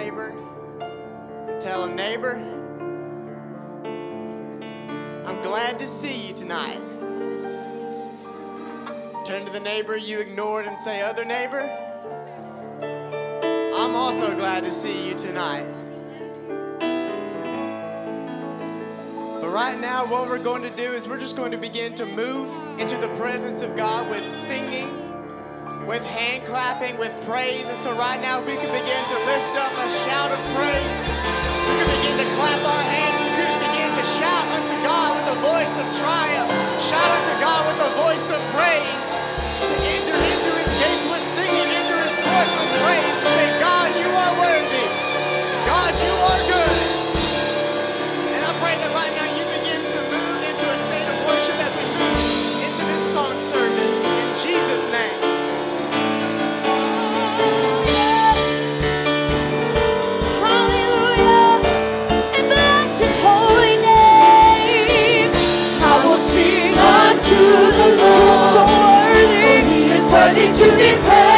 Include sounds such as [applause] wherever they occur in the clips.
neighbor and tell him, neighbor, I'm glad to see you tonight. Turn to the neighbor you ignored and say, other neighbor, I'm also glad to see you tonight. But right now, what we're going to do is we're just going to begin to move into the presence of God with singing, with hand clapping, with praise. And so, right now, we can begin to lift up a shout of praise. We can begin to clap our hands. We can begin to shout unto God with a voice of triumph. Shout unto God with a voice of praise. To enter into his gates with singing, enter his courts with praise, and say, God, you are worthy. God, you are good. The Lord. So worthy, He is worthy to be praised.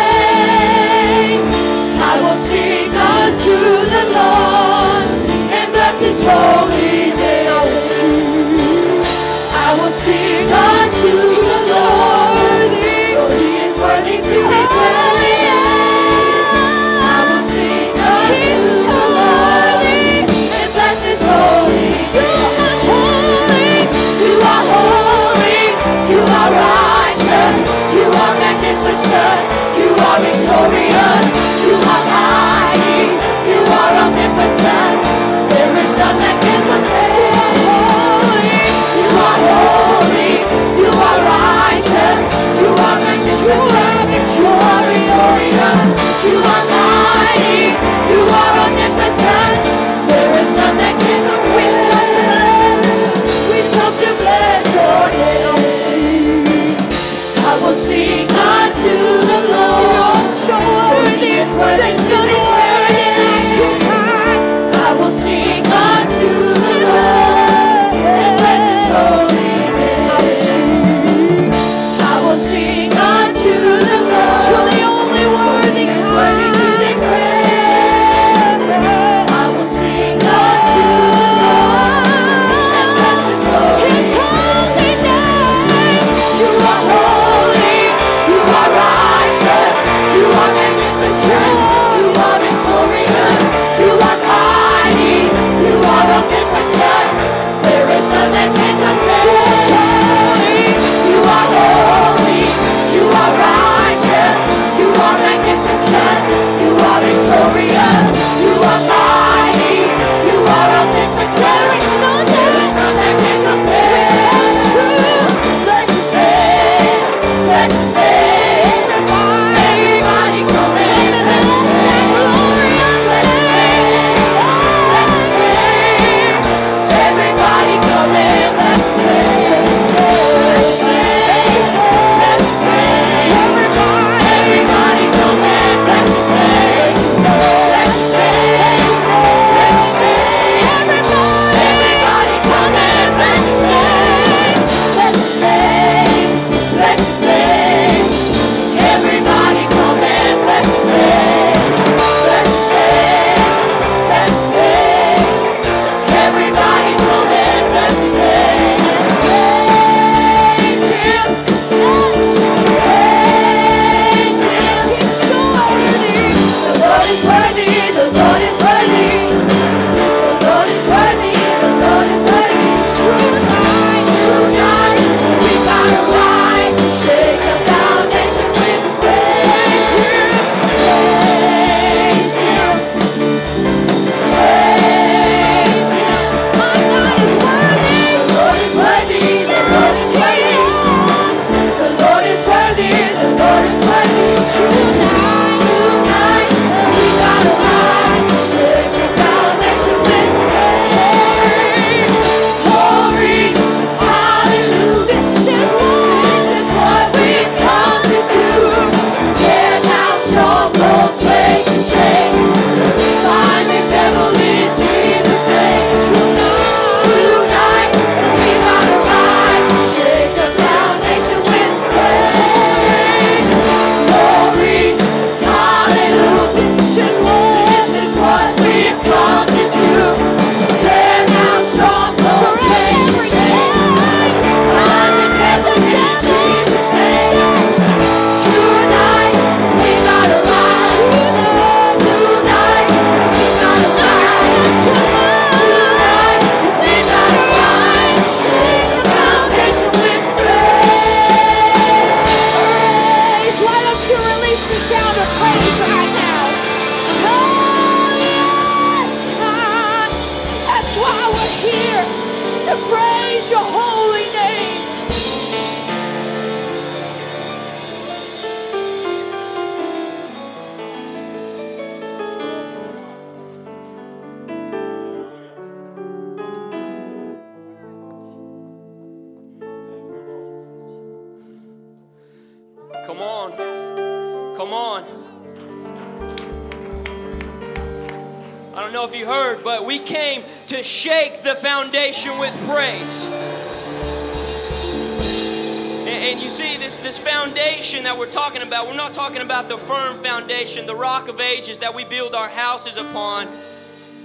Upon,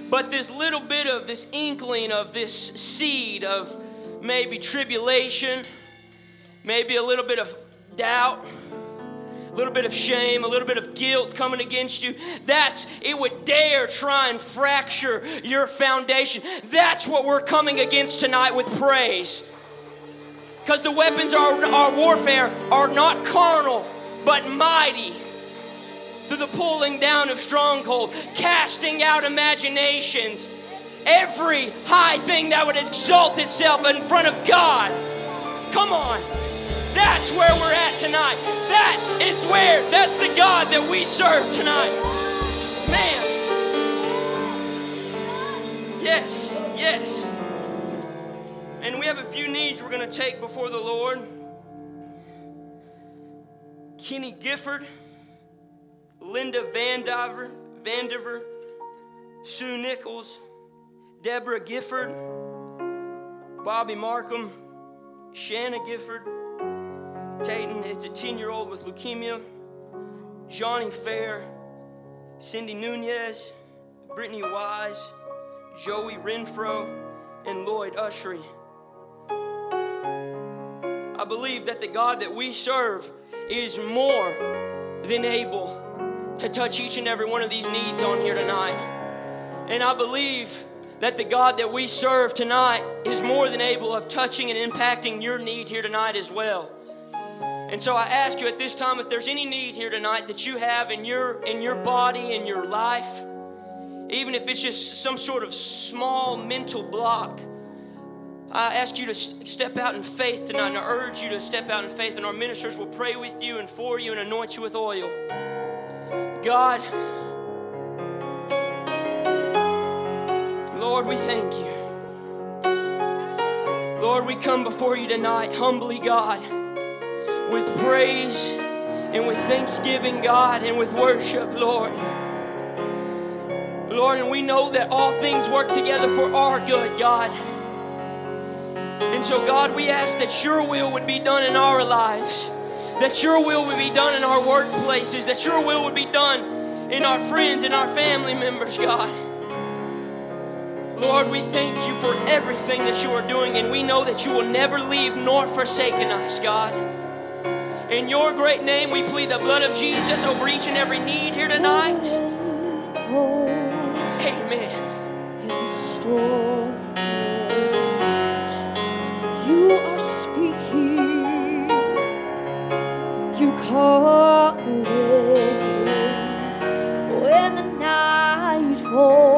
but this little bit of this inkling of this seed of maybe tribulation, maybe a little bit of doubt a little bit of shame, a little bit of guilt coming against you. That's, it would dare try and fracture your foundation. That's what we're coming against tonight with praise. Because the weapons of our, our warfare are not carnal, but mighty through the pulling down of stronghold, casting out imaginations, every high thing that would exalt itself in front of God. Come on. That's where we're at tonight. That is where, that's the God that we serve tonight. Man. Yes, yes. And we have a few needs we're going to take before the Lord. Kenny Gifford, Linda Vandiver, Vandiver, Sue Nichols, Deborah Gifford, Bobby Markham, Shanna Gifford, Tayton, it's a 10 year old with leukemia. Johnny Fair, Cindy Nunez, Brittany Wise, Joey Renfro, and Lloyd Ushery. I believe that the God that we serve is more than able to touch each and every one of these needs on here tonight. And I believe that the God that we serve tonight is more than able of touching and impacting your need here tonight as well. And so I ask you at this time if there's any need here tonight that you have in your in your body in your life, even if it's just some sort of small mental block. I ask you to step out in faith tonight, and I urge you to step out in faith, and our ministers will pray with you and for you and anoint you with oil. God, Lord, we thank you. Lord, we come before you tonight, humbly, God with praise and with thanksgiving, God, and with worship, Lord. Lord, and we know that all things work together for our good, God. And so, God, we ask that your will would be done in our lives, that your will would be done in our workplaces, that your will would be done in our friends and our family members, God. Lord, we thank you for everything that you are doing, and we know that you will never leave nor forsaken us, God. In your great name, we plead the blood of Jesus over each and every need here tonight. Amen. You the winds when the night falls.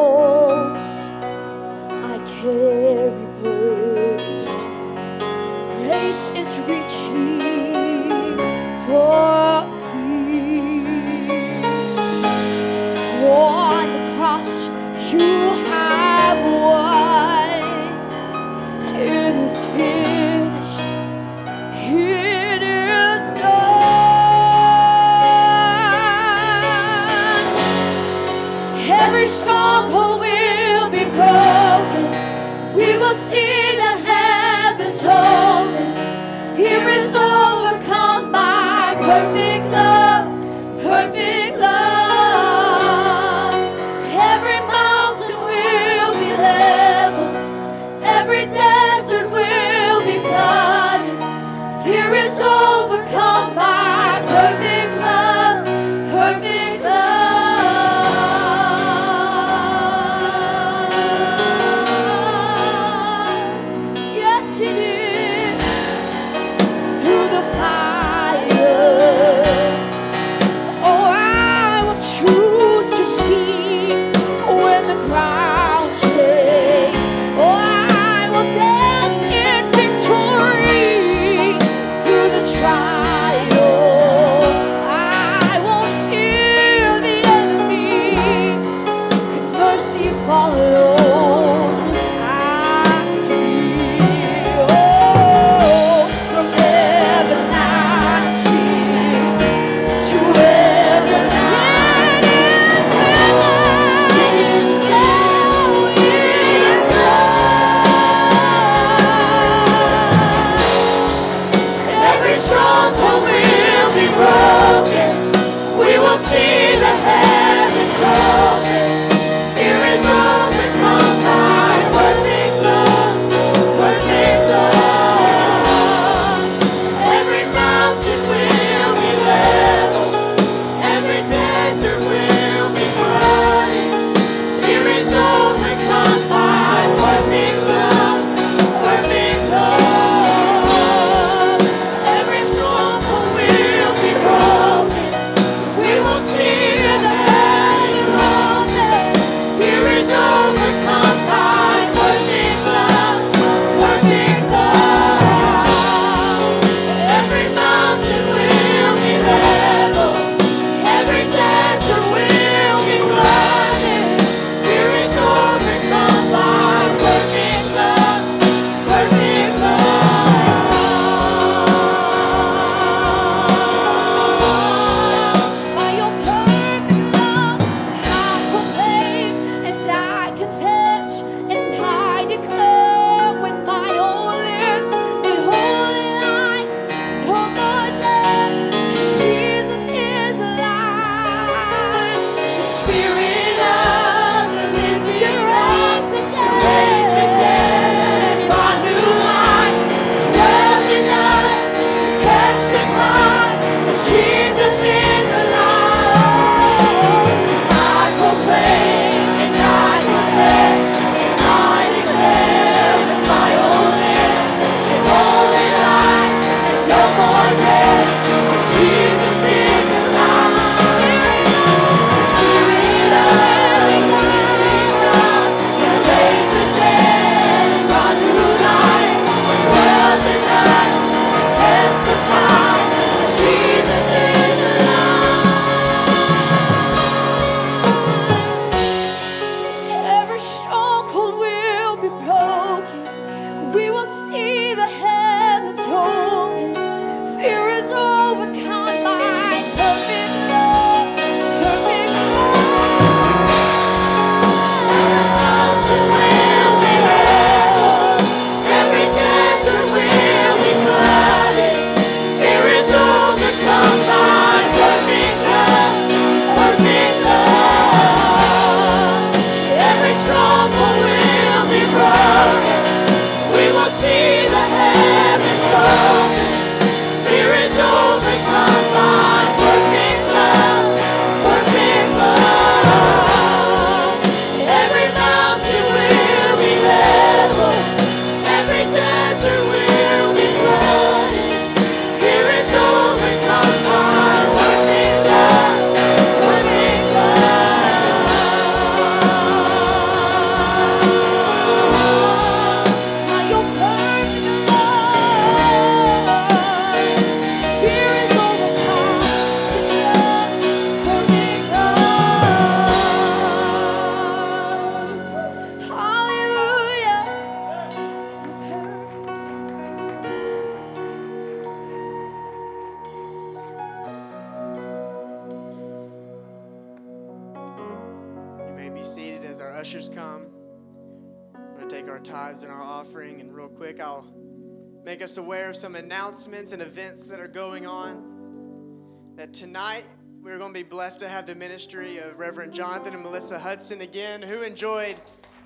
The ministry of Reverend Jonathan and Melissa Hudson again, who enjoyed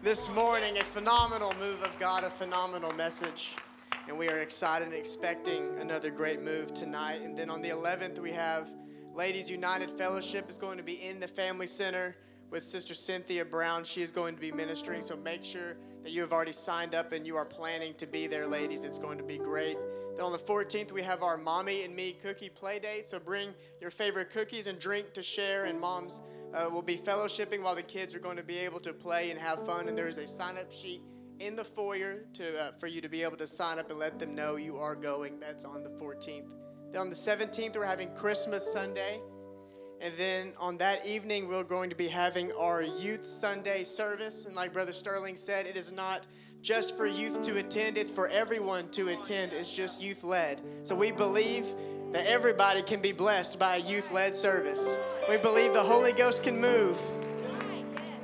this morning a phenomenal move of God, a phenomenal message. And we are excited and expecting another great move tonight. And then on the 11th, we have Ladies United Fellowship is going to be in the Family Center with Sister Cynthia Brown. She is going to be ministering, so make sure that you have already signed up and you are planning to be there, ladies. It's going to be great. Then on the 14th, we have our Mommy and Me cookie play date. So bring your favorite cookies and drink to share, and moms uh, will be fellowshipping while the kids are going to be able to play and have fun. And there is a sign up sheet in the foyer to, uh, for you to be able to sign up and let them know you are going. That's on the 14th. Then on the 17th, we're having Christmas Sunday. And then on that evening, we're going to be having our Youth Sunday service. And like Brother Sterling said, it is not just for youth to attend, it's for everyone to attend. It's just youth led. So we believe that everybody can be blessed by a youth led service. We believe the Holy Ghost can move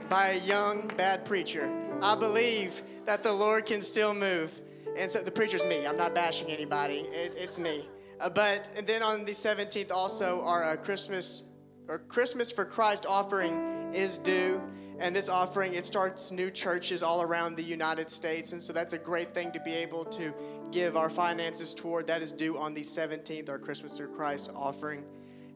by a young, bad preacher. I believe that the Lord can still move. And so the preacher's me. I'm not bashing anybody, it, it's me. Uh, but and then on the 17th, also our uh, Christmas or Christmas for Christ offering is due. And this offering, it starts new churches all around the United States. And so that's a great thing to be able to give our finances toward. That is due on the 17th, our Christmas for Christ offering.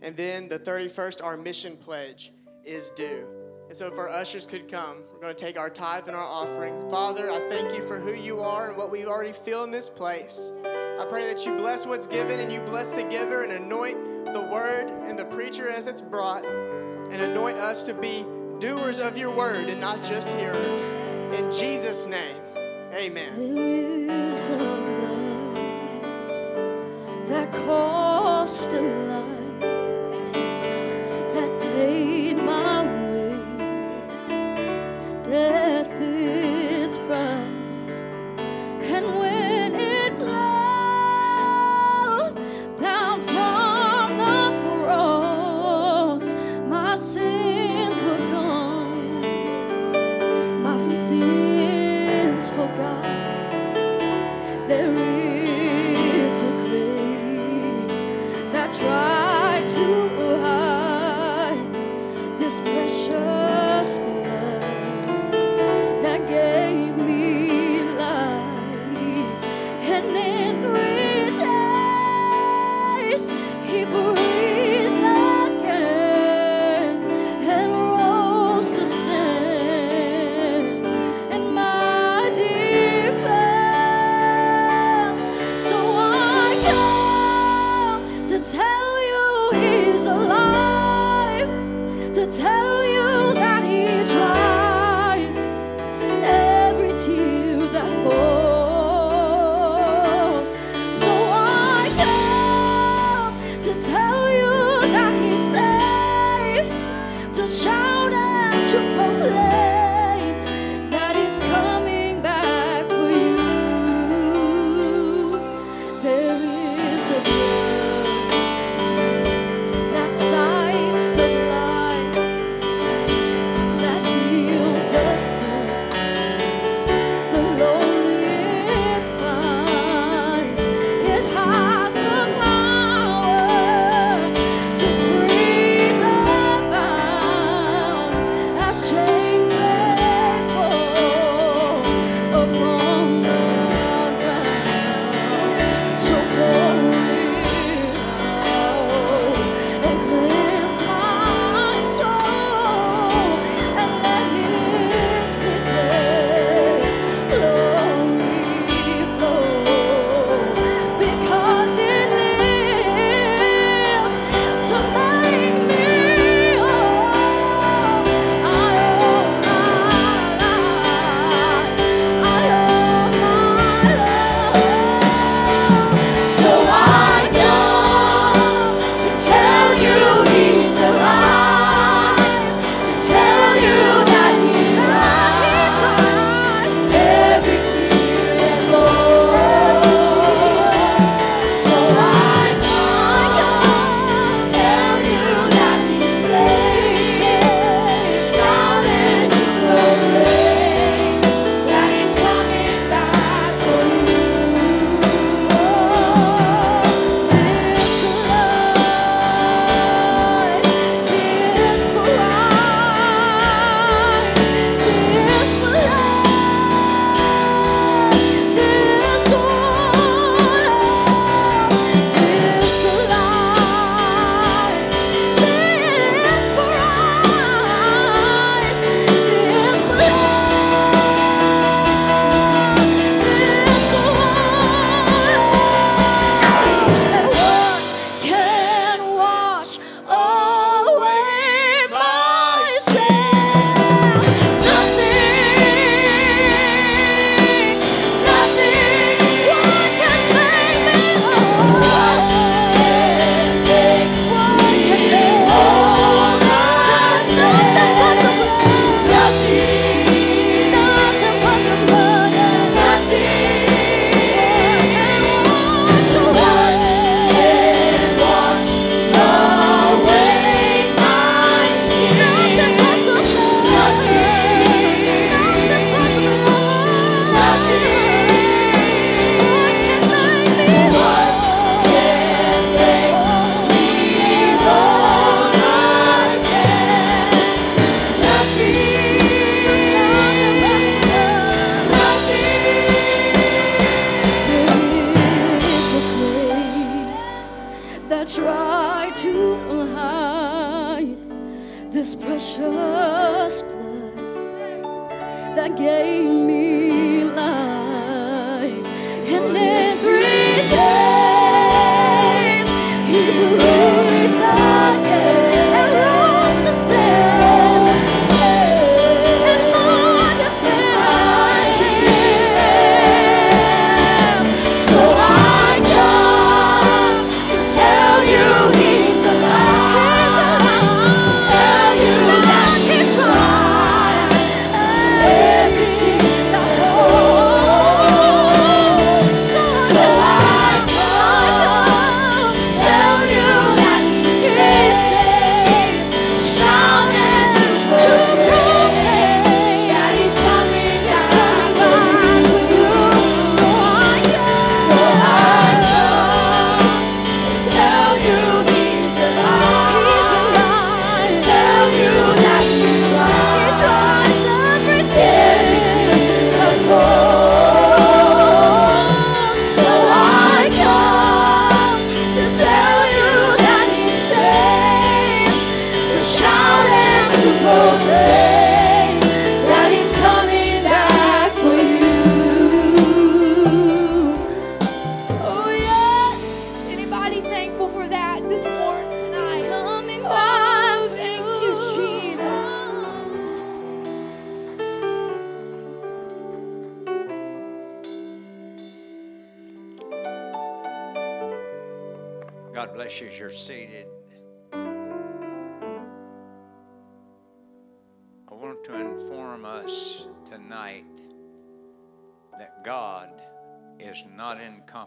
And then the 31st, our mission pledge is due. And so if our ushers could come, we're going to take our tithe and our offering. Father, I thank you for who you are and what we already feel in this place. I pray that you bless what's given and you bless the giver and anoint the word and the preacher as it's brought and anoint us to be doers of your word and not just hearers. In Jesus' name, amen. That paid my way. Death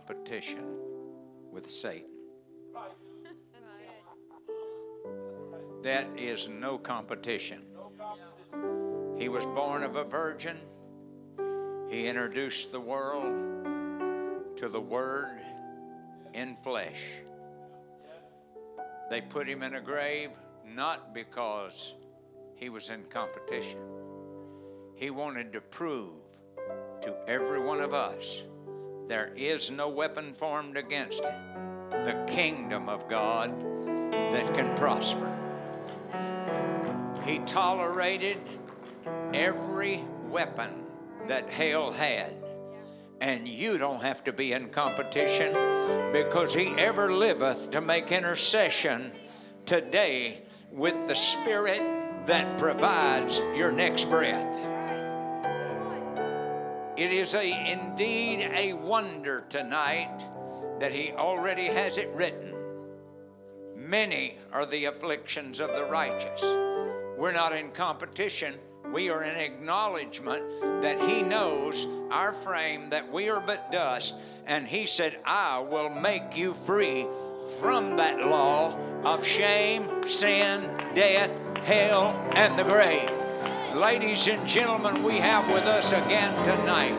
competition with Satan. That is no competition. He was born of a virgin. He introduced the world to the Word in flesh. They put him in a grave not because he was in competition. He wanted to prove to every one of us there is no weapon formed against the kingdom of God that can prosper. He tolerated every weapon that hell had. And you don't have to be in competition because he ever liveth to make intercession today with the Spirit that provides your next breath. It is a, indeed a wonder tonight that he already has it written. Many are the afflictions of the righteous. We're not in competition. We are in acknowledgement that He knows our frame, that we are but dust. And He said, I will make you free from that law of shame, sin, death, hell, and the grave. Ladies and gentlemen, we have with us again tonight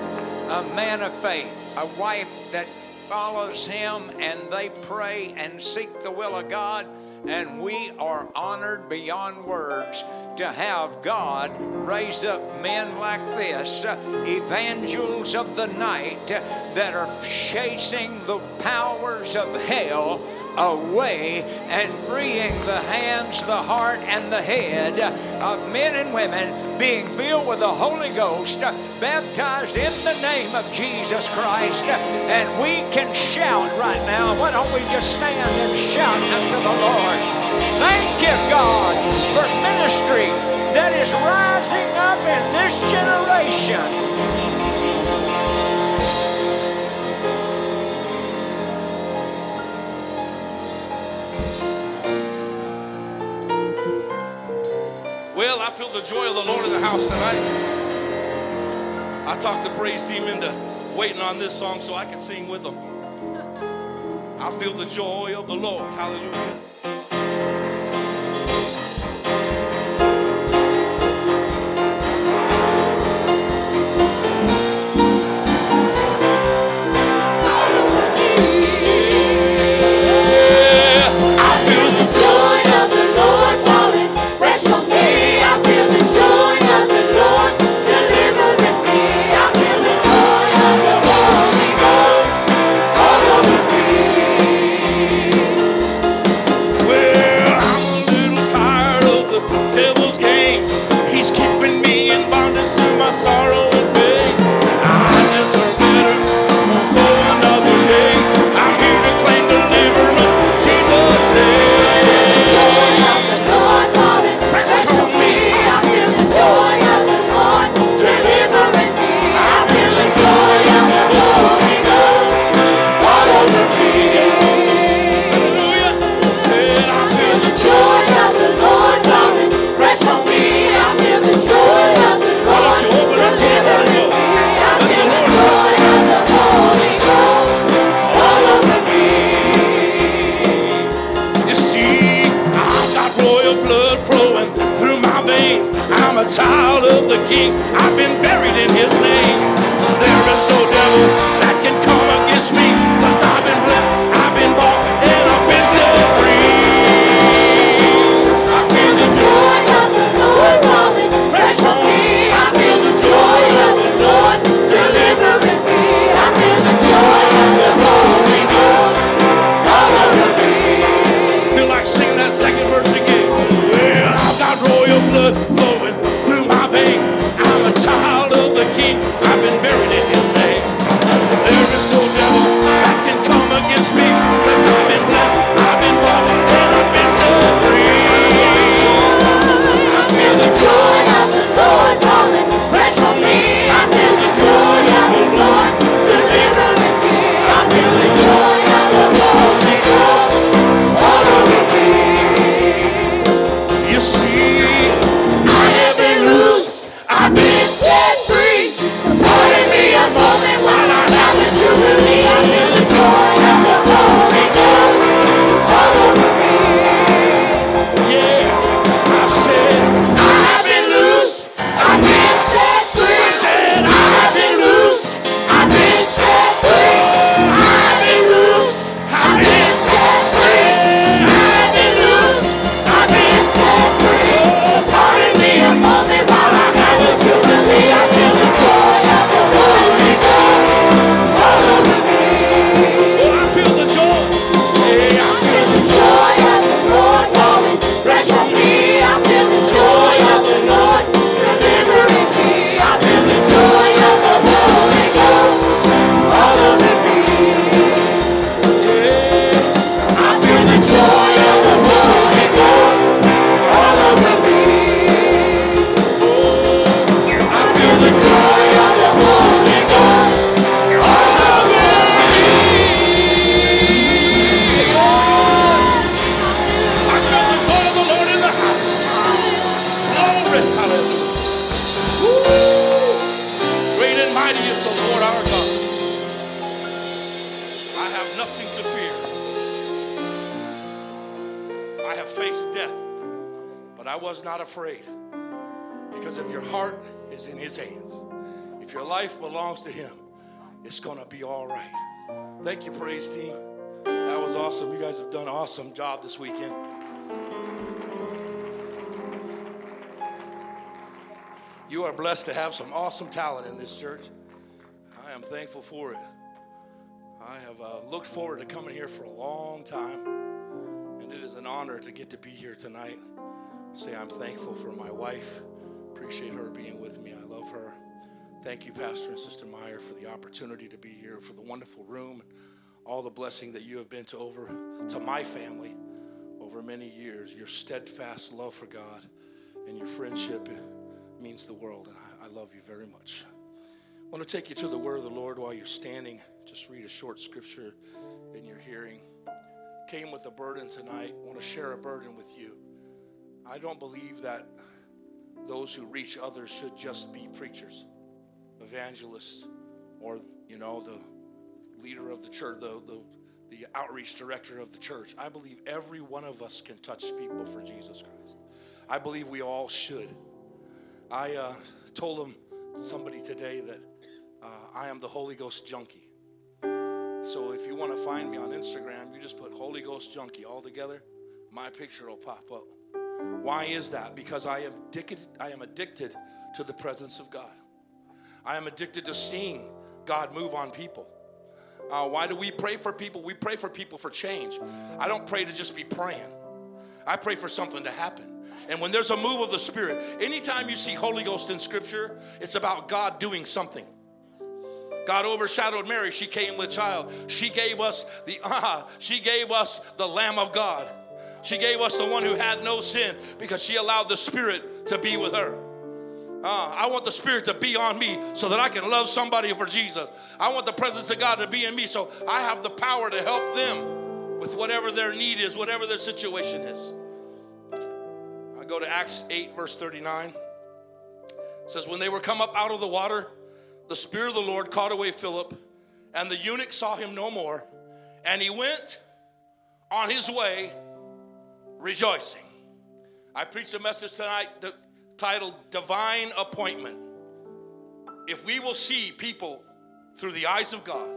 a man of faith, a wife that follows him and they pray and seek the will of God. And we are honored beyond words to have God raise up men like this, evangels of the night, that are chasing the powers of hell away and freeing the hands, the heart, and the head of men and women being filled with the Holy Ghost, baptized in the name of Jesus Christ. And we can shout right now. Why don't we just stand and shout unto the Lord? Thank you, God, for ministry that is rising up in this generation. The joy of the Lord in the house tonight. I talked the praise team into waiting on this song so I could sing with them. I feel the joy of the Lord. Hallelujah. Child of the King. I've been buried in His name. There is no devil awesome talent in this church. I am thankful for it. I have uh, looked forward to coming here for a long time, and it is an honor to get to be here tonight. Say I'm thankful for my wife. Appreciate her being with me. I love her. Thank you, Pastor and Sister Meyer, for the opportunity to be here, for the wonderful room, all the blessing that you have been to over to my family over many years. Your steadfast love for God and your friendship means the world, I, love you very much. I want to take you to the word of the Lord while you're standing. Just read a short scripture in your hearing. Came with a burden tonight. I want to share a burden with you. I don't believe that those who reach others should just be preachers, evangelists, or you know the leader of the church, the, the the outreach director of the church. I believe every one of us can touch people for Jesus Christ. I believe we all should. I uh, told him somebody today that uh, I am the Holy Ghost junkie. So if you want to find me on Instagram, you just put Holy Ghost junkie all together. My picture will pop up. Why is that? Because I am addicted. I am addicted to the presence of God. I am addicted to seeing God move on people. Uh, why do we pray for people? We pray for people for change. I don't pray to just be praying. I pray for something to happen. And when there's a move of the Spirit, anytime you see Holy Ghost in Scripture, it's about God doing something. God overshadowed Mary. She came with child. She gave us the [laughs] uh, she gave us the Lamb of God. She gave us the one who had no sin because she allowed the Spirit to be with her. Uh, I want the Spirit to be on me so that I can love somebody for Jesus. I want the presence of God to be in me so I have the power to help them with whatever their need is, whatever their situation is. I go to Acts 8, verse 39. It says, When they were come up out of the water, the Spirit of the Lord caught away Philip, and the eunuch saw him no more, and he went on his way rejoicing. I preached a message tonight titled Divine Appointment. If we will see people through the eyes of God,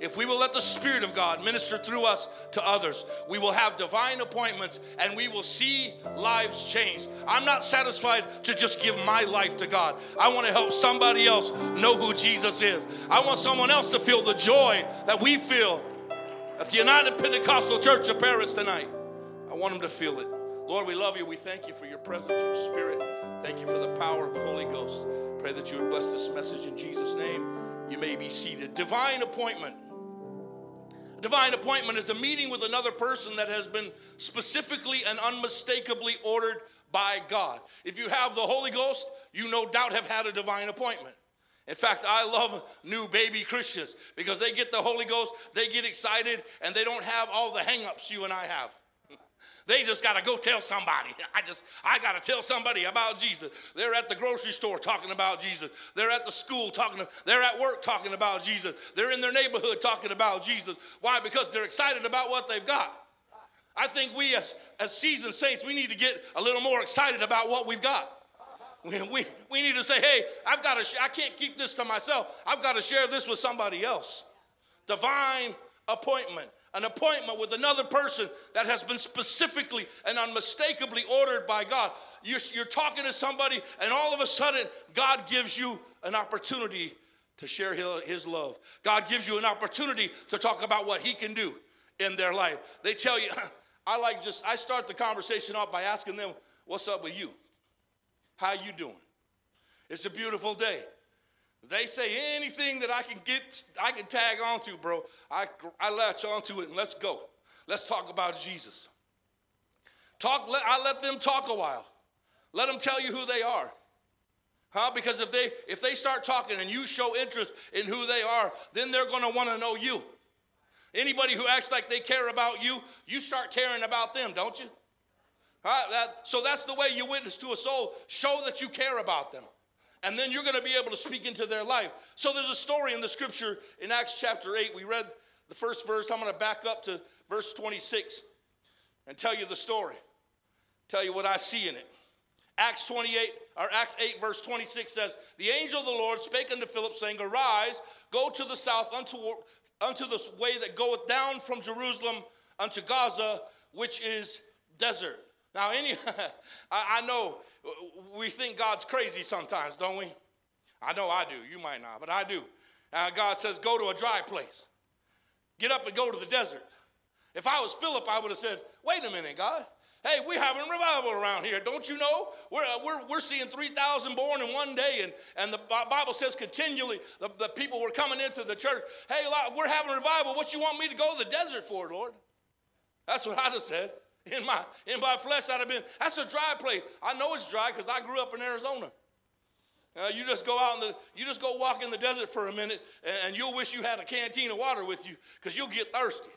if we will let the Spirit of God minister through us to others, we will have divine appointments and we will see lives change. I'm not satisfied to just give my life to God. I want to help somebody else know who Jesus is. I want someone else to feel the joy that we feel at the United Pentecostal Church of Paris tonight. I want them to feel it. Lord, we love you. We thank you for your presence, your spirit. Thank you for the power of the Holy Ghost. Pray that you would bless this message in Jesus' name. You may be seated. Divine appointment. Divine appointment is a meeting with another person that has been specifically and unmistakably ordered by God. If you have the Holy Ghost, you no doubt have had a divine appointment. In fact, I love new baby Christians because they get the Holy Ghost, they get excited, and they don't have all the hangups you and I have. They just got to go tell somebody. [laughs] I just, I got to tell somebody about Jesus. They're at the grocery store talking about Jesus. They're at the school talking, they're at work talking about Jesus. They're in their neighborhood talking about Jesus. Why? Because they're excited about what they've got. I think we as, as seasoned saints, we need to get a little more excited about what we've got. [laughs] We, we, we need to say, hey, I've got to, sh- I can't keep this to myself. I've got to share this with somebody else. Divine appointment an appointment with another person that has been specifically and unmistakably ordered by God. You're, you're, talking to somebody, and all of a sudden, God gives you an opportunity to share his love. God gives you an opportunity to talk about what He can do in their life. They tell you, [clears throat] I like just, I start the conversation off by asking them, What's up with you? How you doing? It's a beautiful day. They say anything that I can get, I can tag onto, bro. I, I latch onto it and let's go. Let's talk about Jesus. Talk, let, I let them talk a while. Let them tell you who they are. Huh? Because if they if they start talking and you show interest in who they are, then they're gonna want to know you. Anybody who acts like they care about you, you start caring about them, don't you? Huh? That, so that's the way you witness to a soul. Show that you care about them and then you're going to be able to speak into their life. So there's a story in the scripture in Acts chapter 8. We read the first verse. I'm going to back up to verse 26 and tell you the story, tell you what I see in it. Acts 28 or Acts 8 verse 26 says, "The angel of the Lord spake unto Philip saying, Arise, go to the south unto unto the way that goeth down from Jerusalem unto Gaza, which is desert." Now, any [laughs] I, I know we think God's crazy sometimes, don't we? I know I do. You might not, but I do. Uh, God says, go to a dry place. Get up and go to the desert. If I was Philip, I would have said, wait a minute, God. Hey, we're having revival around here. Don't you know? We're, uh, we're, we're seeing 3,000 born in one day, and, and the Bible says continually the, the people were coming into the church. Hey, we're having revival. What you want me to go to the desert for, Lord? That's what I'd have said. In my, in my flesh, I'd have been, that's a dry place. I know it's dry because I grew up in Arizona. Uh, you just go out in the, you just go walk in the desert for a minute, and, and you'll wish you had a canteen of water with you because you'll get thirsty.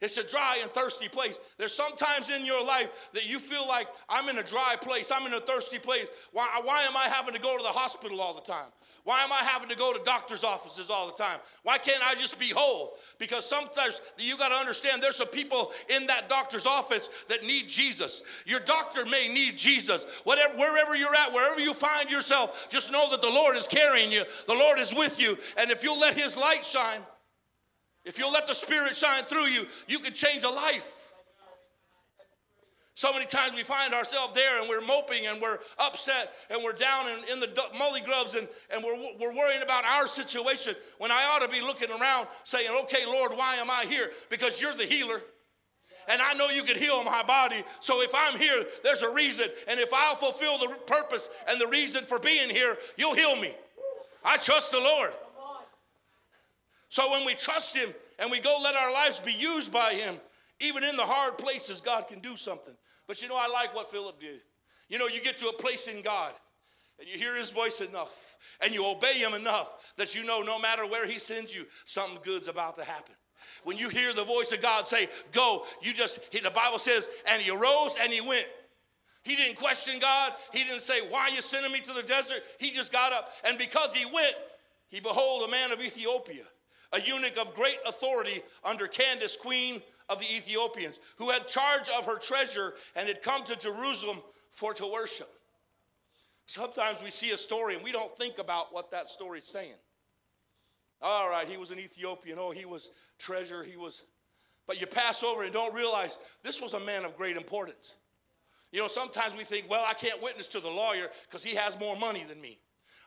It's a dry and thirsty place. There's sometimes in your life that you feel like I'm in a dry place, I'm in a thirsty place. Why, why am I having to go to the hospital all the time? Why am I having to go to doctor's offices all the time? Why can't I just be whole? Because sometimes you got to understand there's some people in that doctor's office that need Jesus. Your doctor may need Jesus. Whatever, wherever you're at, wherever you find yourself, just know that the Lord is carrying you. The Lord is with you. And if you'll let His light shine, if you'll let the Spirit shine through you, you can change a life. So many times we find ourselves there and we're moping and we're upset and we're down in, in the mully grubs and, and we're, we're worrying about our situation when I ought to be looking around saying, okay, Lord, why am I here? Because you're the healer. And I know you can heal my body. So if I'm here, there's a reason. And if I'll fulfill the purpose and the reason for being here, you'll heal me. I trust the Lord. So when we trust Him and we go let our lives be used by Him, even in the hard places, God can do something. But you know, I like what Philip did. You know, you get to a place in God and you hear his voice enough and you obey him enough that you know no matter where he sends you, something good's about to happen. When you hear the voice of God say, go, you just, the Bible says, and he arose and he went. He didn't question God. He didn't say, Why are you sending me to the desert? He just got up. And because he went, he behold a man of Ethiopia, a eunuch of great authority under Candace, queen of the Ethiopians, who had charge of her treasure and had come to Jerusalem for to worship. Sometimes we see a story and we don't think about what that story's saying. All right, he was an Ethiopian. Oh, he was treasure. He was. But you pass over and don't realize this was a man of great importance. You know, sometimes we think, well, I can't witness to the lawyer because he has more money than me.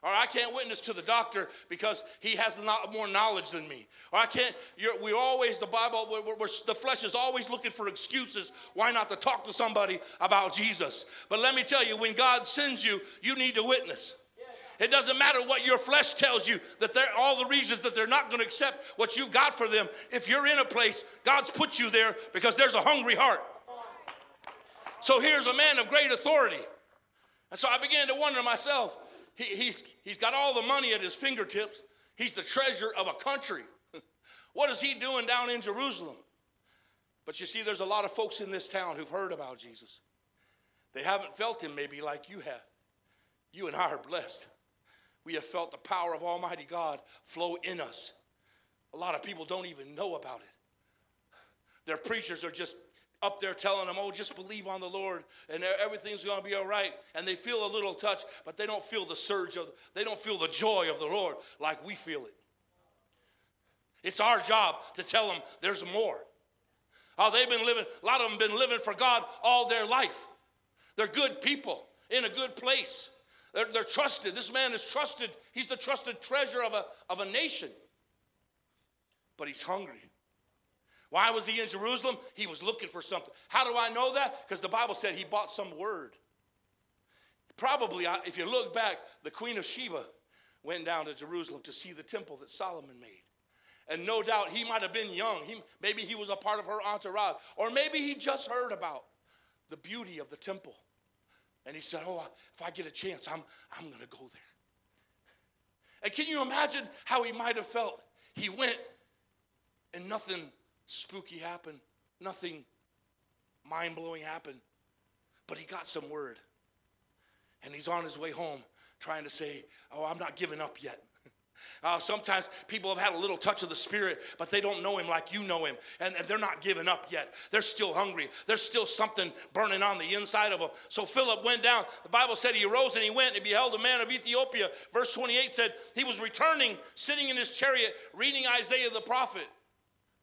Or I can't witness to the doctor because he has more knowledge than me. Or I can't, we're always, the Bible, we're, we're, the flesh is always looking for excuses why not to talk to somebody about Jesus. But let me tell you, when God sends you, you need to witness. It doesn't matter what your flesh tells you, that they're all the reasons that they're not going to accept what you've got for them. If you're in a place, God's put you there because there's a hungry heart. So here's a man of great authority. And so I began to wonder myself, he, he's, he's got all the money at his fingertips. He's the treasure of a country. [laughs] what is he doing down in Jerusalem? But you see, there's a lot of folks in this town who've heard about Jesus. They haven't felt him maybe like you have. You and I are blessed. We have felt the power of Almighty God flow in us. A lot of people don't even know about it. Their preachers are just up there telling them, oh, just believe on the Lord and everything's going to be all right. And they feel a little touch, but they don't feel the surge of, they don't feel the joy of the Lord like we feel it. It's our job to tell them there's more. Oh, they've been living, a lot of them been living for God all their life. They're good people in a good place. They're, they're trusted. This man is trusted. He's the trusted treasure of a, of a nation. But he's hungry. Why was he in Jerusalem? He was looking for something. How do I know that? Because the Bible said he bought some word. Probably, if you look back, the Queen of Sheba went down to Jerusalem to see the temple that Solomon made. And no doubt he might have been young. He, maybe he was a part of her entourage. Or maybe he just heard about the beauty of the temple. And he said, Oh, if I get a chance, I'm, I'm going to go there. And can you imagine how he might have felt? He went and nothing spooky happened, nothing mind blowing happened. But he got some word. And he's on his way home trying to say, Oh, I'm not giving up yet. [laughs] Uh, sometimes people have had a little touch of the Spirit, but they don't know Him like you know Him, and, and, they're not giving up yet. They're still hungry. There's still something burning on the inside of them. So Philip went down. The Bible said he arose and he went and beheld a man of Ethiopia. Verse 28 said he was returning, sitting in his chariot, reading Isaiah the prophet.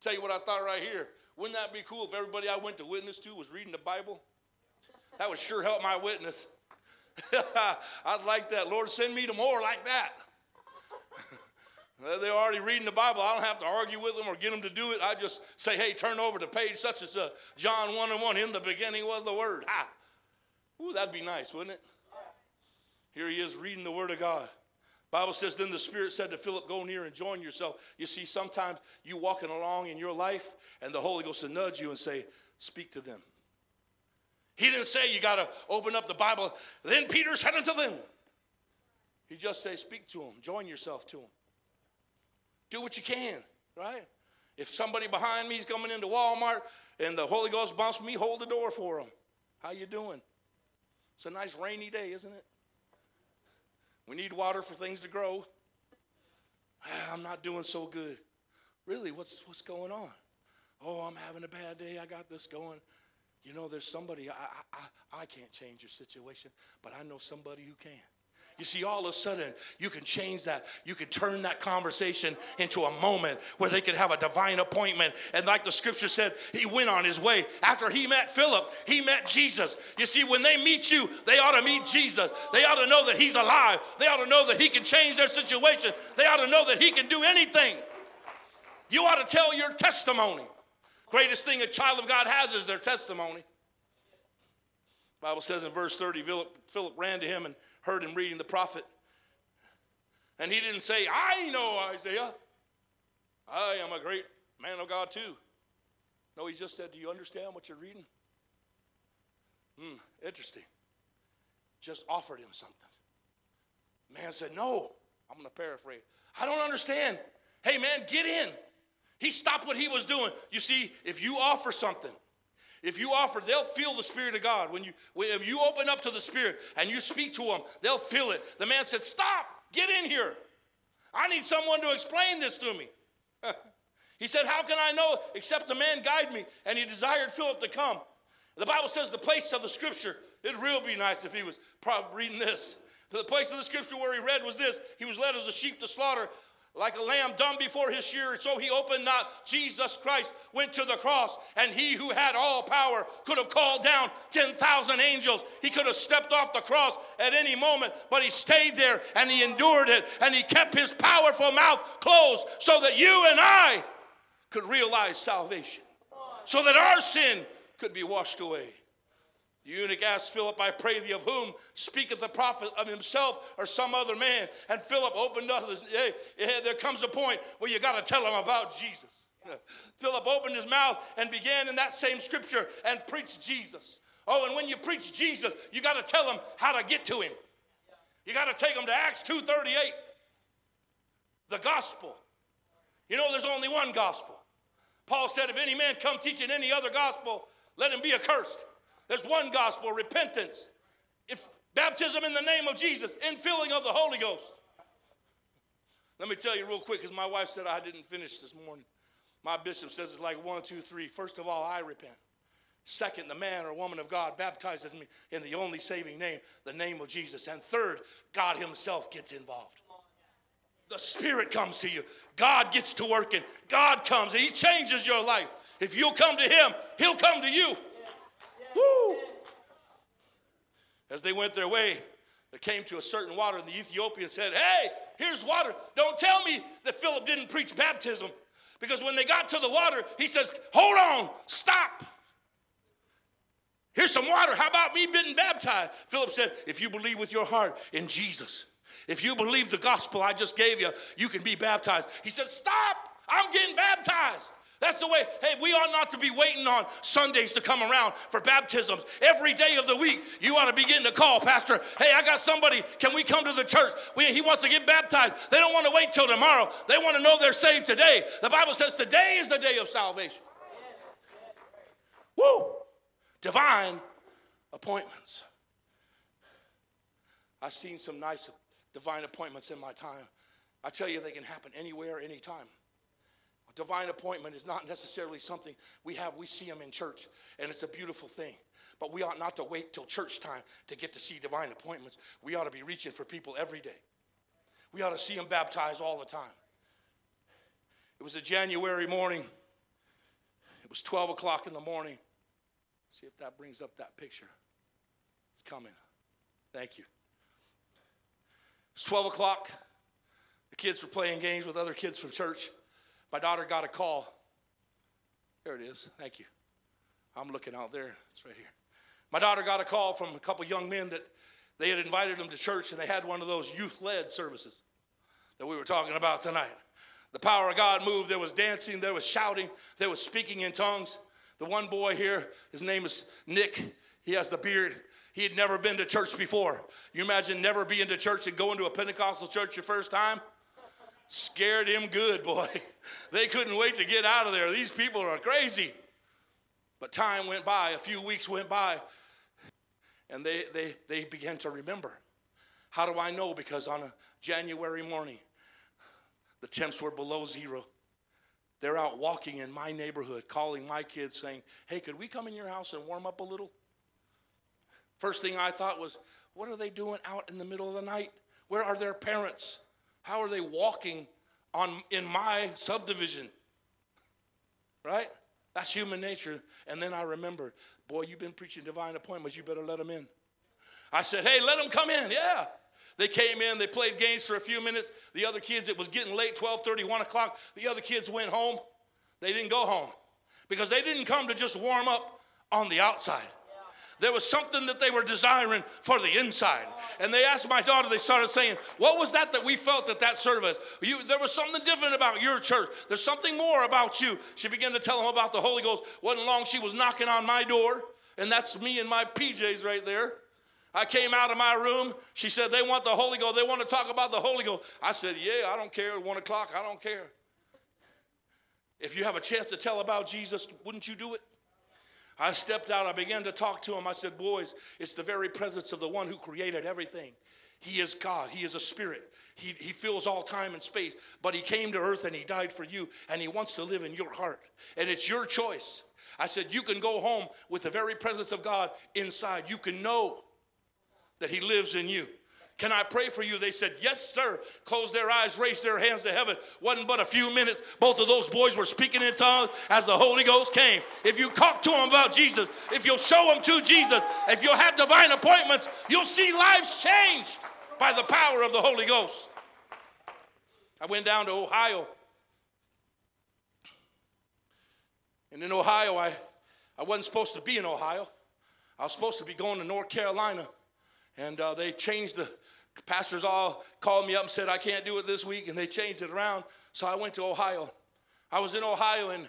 Tell you what I thought right here. Wouldn't that be cool if everybody I went to witness to was reading the Bible? That would sure help my witness. [laughs] I'd like that. Lord, send me to more like that. [laughs] They're already reading the Bible. I don't have to argue with them or get them to do it. I just say, hey, turn over to page such as uh, John 1 and 1. In the beginning was the Word. Ha! Ooh, that'd be nice, wouldn't it? Here he is reading the Word of God. Bible says, then the Spirit said to Philip, Go near and join yourself. You see, sometimes you walking along in your life, and the Holy Ghost will nudge you and say, Speak to them. He didn't say you got to open up the Bible. Then Peter said unto them, He just say, Speak to them, join yourself to them. Do what you can, right? If somebody behind me is coming into Walmart and the Holy Ghost bumps me, hold the door for them. How you doing? It's a nice rainy day, isn't it? We need water for things to grow. Ah, I'm not doing so good. Really, what's what's going on? Oh, I'm having a bad day. I got this going. You know, there's somebody I I I, I can't change your situation, but I know somebody who can. You see, all of a sudden, you can change that. You can turn that conversation into a moment where they could have a divine appointment. And like the scripture said, he went on his way. After he met Philip, he met Jesus. You see, when they meet you, they ought to meet Jesus. They ought to know that he's alive. They ought to know that he can change their situation. They ought to know that he can do anything. You ought to tell your testimony. Greatest thing a child of God has is their testimony. Bible says in verse 30, Philip, Philip ran to him and heard him reading the prophet. And he didn't say, I know Isaiah. I am a great man of God too. No, he just said, Do you understand what you're reading? Hmm, interesting. Just offered him something. Man said, No. I'm going to paraphrase. I don't understand. Hey, man, get in. He stopped what he was doing. You see, if you offer something, if you offer, they'll feel the Spirit of God. When you, if you open up to the Spirit and you speak to them, they'll feel it. The man said, Stop, get in here. I need someone to explain this to me. [laughs] he said, How can I know except the man guide me? And he desired Philip to come. The Bible says the place of the scripture, it'd real be nice if he was probably reading this. The place of the scripture where he read was this He was led as a sheep to slaughter, like a lamb dumb before his shearer. So he opened not. Jesus Christ went to the cross, and he who had all power could have called down 10,000 angels. He could have stepped off the cross at any moment, but he stayed there and he endured it, and he kept his powerful mouth closed so that you and I could realize salvation, so that our sin could be washed away. The eunuch asked Philip, I pray thee, of whom speaketh the prophet of himself or some other man? And Philip opened up, his, hey, hey, there comes a point where you got to tell him about Jesus. [laughs] Philip opened his mouth and began in that same scripture and preached Jesus. Oh, and when you preach Jesus, you got to tell them how to get to him. You got to take them to Acts 2.38. The gospel. You know, there's only one gospel. Paul said, if any man come teaching any other gospel, let him be accursed. There's one gospel, repentance. If baptism in the name of Jesus, infilling of the Holy Ghost. Let me tell you real quick, because my wife said I didn't finish this morning. My bishop says it's like one, two, three. First of all, I repent. Second, the man or woman of God baptizes me in the only saving name, the name of Jesus. And third, God Himself gets involved. The Spirit comes to you. God gets to working. God comes. He changes your life. If you'll come to Him, He'll come to you. Woo! As they went their way, they came to a certain water, and the Ethiopian said, Hey, here's water. Don't tell me that Philip didn't preach baptism. Because when they got to the water, he says, Hold on, stop. Here's some water. How about me being baptized? Philip said, If you believe with your heart in Jesus, if you believe the gospel I just gave you, you can be baptized. He said, Stop, I'm getting baptized. That's the way, hey, we ought not to be waiting on Sundays to come around for baptisms. Every day of the week, you ought to be getting a call, Pastor. Hey, I got somebody. Can we come to the church? We, he wants to get baptized. They don't want to wait till tomorrow. They want to know they're saved today. The Bible says today is the day of salvation. Woo! Divine appointments. I've seen some nice divine appointments in my time. I tell you, they can happen anywhere, anytime divine appointment is not necessarily something we have. We see them in church, and it's a beautiful thing. But we ought not to wait till church time to get to see divine appointments. We ought to be reaching for people every day. We ought to see them baptized all the time. It was a January morning. It was 12 o'clock in the morning. See if that brings up that picture. It's coming. Thank you. It's 12 o'clock. The kids were playing games with other kids from church. My daughter got a call. There it is. Thank you. I'm looking out there. It's right here. My daughter got a call from a couple young men that they had invited them to church and they had one of those youth led services that we were talking about tonight. The power of God moved. There was dancing, there was shouting, there was speaking in tongues. The one boy here, his name is Nick. He has the beard. He had never been to church before. You imagine never being to church and going to a Pentecostal church your first time? Scared him good, [laughs] boy. They couldn't wait to get out of there. These people are crazy. But time went by, a few weeks went by, and they, they, they began to remember. How do I know? Because on a January morning, the temps were below zero. They're out walking in my neighborhood, calling my kids, saying, Hey, could we come in your house and warm up a little? First thing I thought was, What are they doing out in the middle of the night? Where are their parents? How are they walking on in my subdivision? Right? That's human nature. And then I remember, boy, you've been preaching divine appointments. You better let them in. I said, hey, let them come in. Yeah. They came in, they played games for a few minutes. The other kids, it was getting late, 12 30, 1 o'clock. The other kids went home. They didn't go home because they didn't come to just warm up on the outside. There was something that they were desiring for the inside. And they asked my daughter, they started saying, What was that that we felt at that service? You, there was something different about your church. There's something more about you. She began to tell them about the Holy Ghost. Wasn't long, she was knocking on my door, and that's me in my PJs right there. I came out of my room. She said, They want the Holy Ghost. They want to talk about the Holy Ghost. I said, Yeah, I don't care. One o'clock, I don't care. If you have a chance to tell about Jesus, wouldn't you do it? I stepped out, I began to talk to him. I said, Boys, it's the very presence of the one who created everything. He is God, He is a spirit. He, he fills all time and space, but He came to earth and He died for you, and He wants to live in your heart. And it's your choice. I said, You can go home with the very presence of God inside. You can know that He lives in you. Can I pray for you? They said, Yes, sir. Closed their eyes, raised their hands to heaven. Wasn't but a few minutes. Both of those boys were speaking in tongues as the Holy Ghost came. If you talk to them about Jesus, if you'll show them to Jesus, if you'll have divine appointments, you'll see lives changed by the power of the Holy Ghost. I went down to Ohio. And in Ohio, I, I wasn't supposed to be in Ohio. I was supposed to be going to North Carolina. And uh, they changed the pastors all called me up and said, I can't do it this week. And they changed it around. So I went to Ohio. I was in Ohio and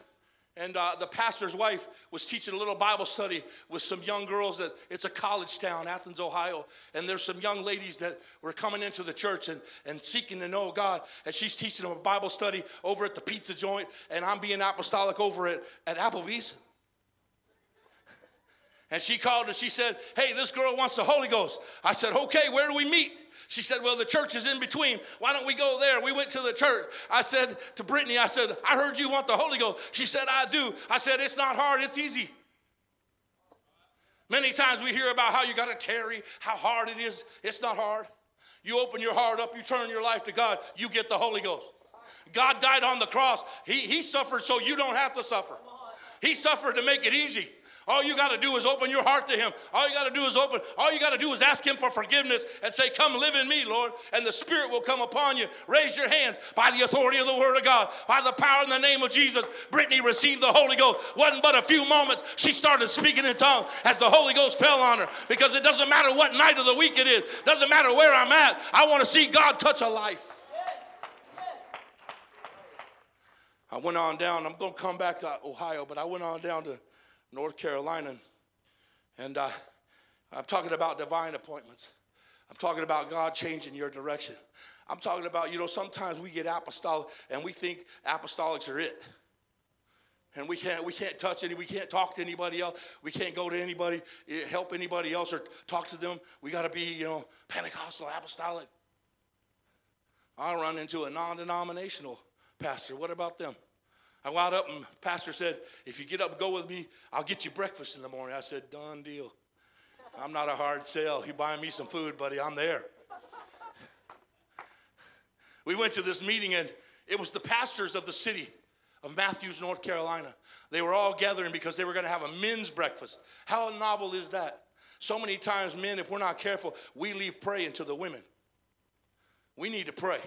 and uh, the pastor's wife was teaching a little Bible study with some young girls that it's a college town, Athens, Ohio. And there's some young ladies that were coming into the church and, and seeking to know God. And she's teaching them a Bible study over at the pizza joint, and I'm being apostolic over at, at Applebee's. And she called and she said, Hey, this girl wants the Holy Ghost. I said, Okay, where do we meet? She said, Well, the church is in between. Why don't we go there? We went to the church. I said to Brittany, I said, I heard you want the Holy Ghost. She said, I do. I said, It's not hard, it's easy. Many times we hear about how you got to tarry, how hard it is. It's not hard. You open your heart up, you turn your life to God, you get the Holy Ghost. God died on the cross. He, he suffered so you don't have to suffer. He suffered to make it easy. All you got to do is open your heart to Him. All you got to do is open, all you got to do is ask Him for forgiveness and say, Come live in me, Lord. And the Spirit will come upon you. Raise your hands by the authority of the Word of God, by the power in the name of Jesus. Brittany received the Holy Ghost. Wasn't but a few moments. She started speaking in tongues as the Holy Ghost fell on her because it doesn't matter what night of the week it is, doesn't matter where I'm at. I want to see God touch a life. I went on down. I'm going to come back to Ohio, but I went on down to North Carolina. And uh, I'm talking about divine appointments. I'm talking about God changing your direction. I'm talking about, you know, sometimes we get apostolic and we think apostolics are it. And we can't, we can't touch any, we can't talk to anybody else. We can't go to anybody, eh, help anybody else or talk to them. We got to be, you know, Pentecostal, apostolic. I run into a non denominational pastor. What about them? I wound up and pastor said, if you get up and go with me, I'll get you breakfast in the morning. I said, done deal. I'm not a hard sell. You buying me some food, buddy, I'm there. We went to this meeting and it was the pastors of the city of Matthews, North Carolina. They were all gathering because they were going to have a men's breakfast. How novel is that? So many times, men, if we're not careful, we leave praying to the women. We need to pray.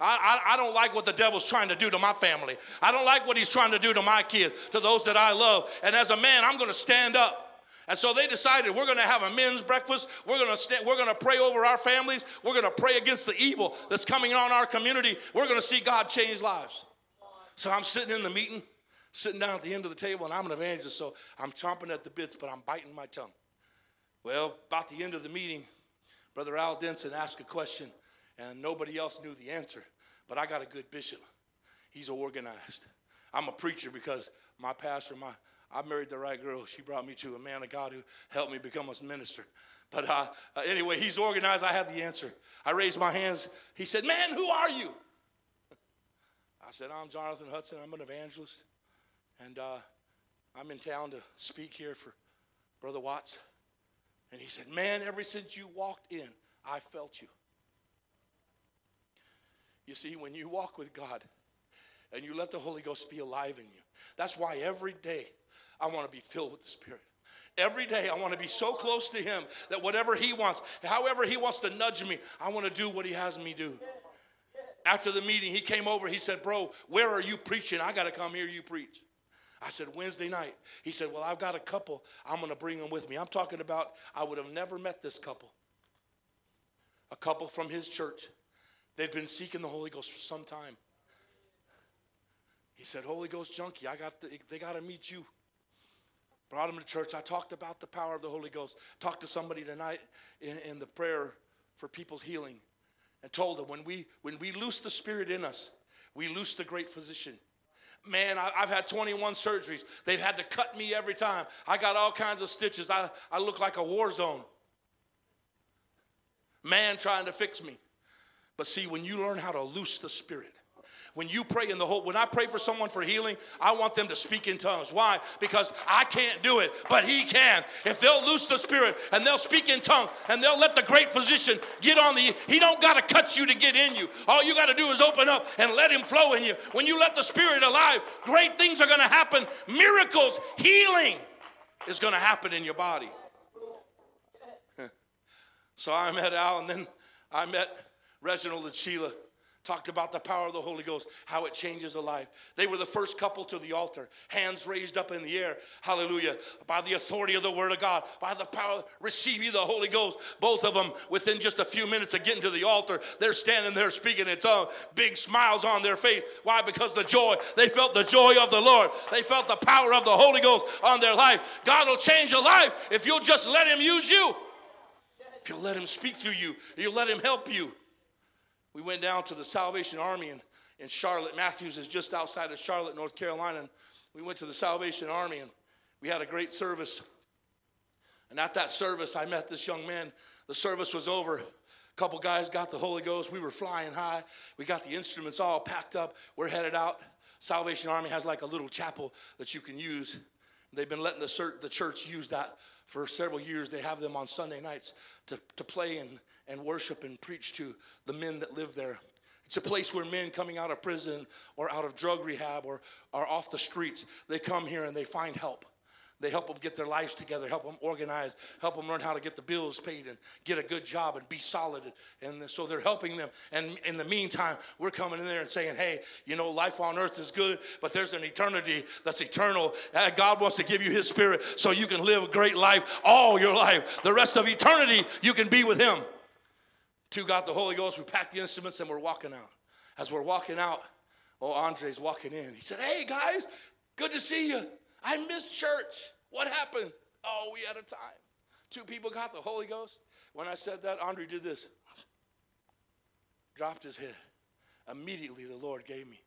I, I, I, don't like what the devil's trying to do to my family. I don't like what he's trying to do to my kids, to those that I love. And as a man, I'm going to stand up. And so they decided we're going to have a men's breakfast. We're going to we're going to pray over our families. We're going to pray against the evil that's coming on our community. We're going to see God change lives. So I'm sitting in the meeting, sitting down at the end of the table, and I'm an evangelist, so I'm chomping at the bits, but I'm biting my tongue. Well, about the end of the meeting, Brother Al Denson asked a question and nobody else knew the answer. But I got a good bishop. He's organized. I'm a preacher because my pastor, my I married the right girl. She brought me to a man of God who helped me become a minister. But uh, uh, anyway, he's organized. I had the answer. I raised my hands. He said, Man, who are you? [laughs] I said, I'm Jonathan Hudson. I'm an evangelist. And uh, I'm in town to speak here for Brother Watts. And he said, Man, ever since you walked in, I felt you. You see, when you walk with God and you let the Holy Ghost be alive in you, that's why every day I want to be filled with the Spirit. Every day I want to be so close to Him that whatever He wants, however He wants to nudge me, I want to do what He has me do. After the meeting, he came over. He said, Bro, where are you preaching? I got to come hear you preach. I said, Wednesday night. He said, Well, I've got a couple. I'm going to bring them with me. I'm talking about, I would have never met this couple. A couple from his church. They've been seeking the Holy Ghost for some time. He said, Holy Ghost junkie, I got the, they got to meet you. Brought them to church. I talked about the power of the Holy Ghost. Talked to somebody tonight in, in the prayer for people's healing and told them when we when we loose the spirit in us, we loose the great physician. Man, I, have had 21 surgeries. They've had to cut me every time. I got all kinds of stitches. I, I look like a war zone. Man trying to fix me. But see, when you learn how to loose the Spirit, When you pray in the whole, when I pray for someone for healing, I want them to speak in tongues. Why? Because I can't do it, but He can. If they'll loose the Spirit and they'll speak in tongues and they'll let the great physician get on the, He don't got to cut you to get in you. All you got to do is open up and let Him flow in you. When you let the Spirit alive, great things are going to happen. Miracles, healing is going to happen in your body. [laughs] so I met Al, and then I met Reginald and Sheila talked about the power of the Holy Ghost, how it changes a life. They were the first couple to the altar, hands raised up in the air. Hallelujah. By the authority of the Word of God, by the power, receiving the Holy Ghost. Both of them, within just a few minutes of getting to the altar, they're standing there speaking in tongues, big smiles on their face. Why? Because the joy, they felt the joy of the Lord. They felt the power of the Holy Ghost on their life. God will change a life if you'll just let Him use you. If you'll let Him speak through you, you'll let Him help you. We went down to the Salvation Army in, in Charlotte. Matthews is just outside of Charlotte, North Carolina. And we went to the Salvation Army and we had a great service. And at that service, I met this young man. The service was over. A couple guys got the Holy Ghost. We were flying high. We got the instruments all packed up. We're headed out. Salvation Army has like a little chapel that you can use. They've been letting the, the church use that for several years. They have them on Sunday nights to, to play and, and worship and preach to the men that live there. It's a place where men coming out of prison or out of drug rehab or are off the streets, they come here and they find help. They help them get their lives together, help them organize, help them learn how to get the bills paid and get a good job and be solid. And so they're helping them. And in the meantime, we're coming in there and saying, hey, you know, life on earth is good, but there's an eternity that's eternal. Uh, God wants to give you His Spirit so you can live a great life all your life. The rest of eternity, you can be with Him. Two got the Holy Ghost. We packed the instruments and we're walking out. As we're walking out, oh, Andre's walking in. He said, Hey, guys, good to see you. I missed church. What happened? Oh, we had a time. Two people got the Holy Ghost. When I said that, Andre did this dropped his head. Immediately, the Lord gave me.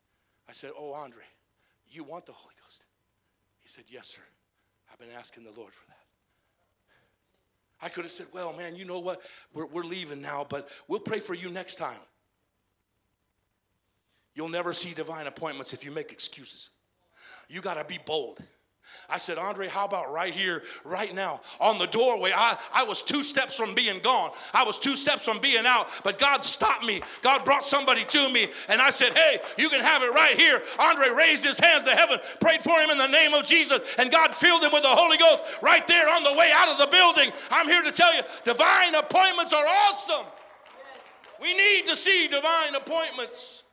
I said, Oh, Andre, you want the Holy Ghost? He said, Yes, sir. I've been asking the Lord for that. I could have said, Well, man, you know what? We're, we're leaving now, but we'll pray for you next time. You'll never see divine appointments if you make excuses. You got to be bold. I said, Andre, how about right here, right now, on the doorway? I, I was two steps from being gone. I was two steps from being out, but God stopped me. God brought somebody to me, and I said, Hey, you can have it right here. Andre raised his hands to heaven, prayed for him in the name of Jesus, and God filled him with the Holy Ghost right there on the way out of the building. I'm here to tell you, divine appointments are awesome. We need to see divine appointments.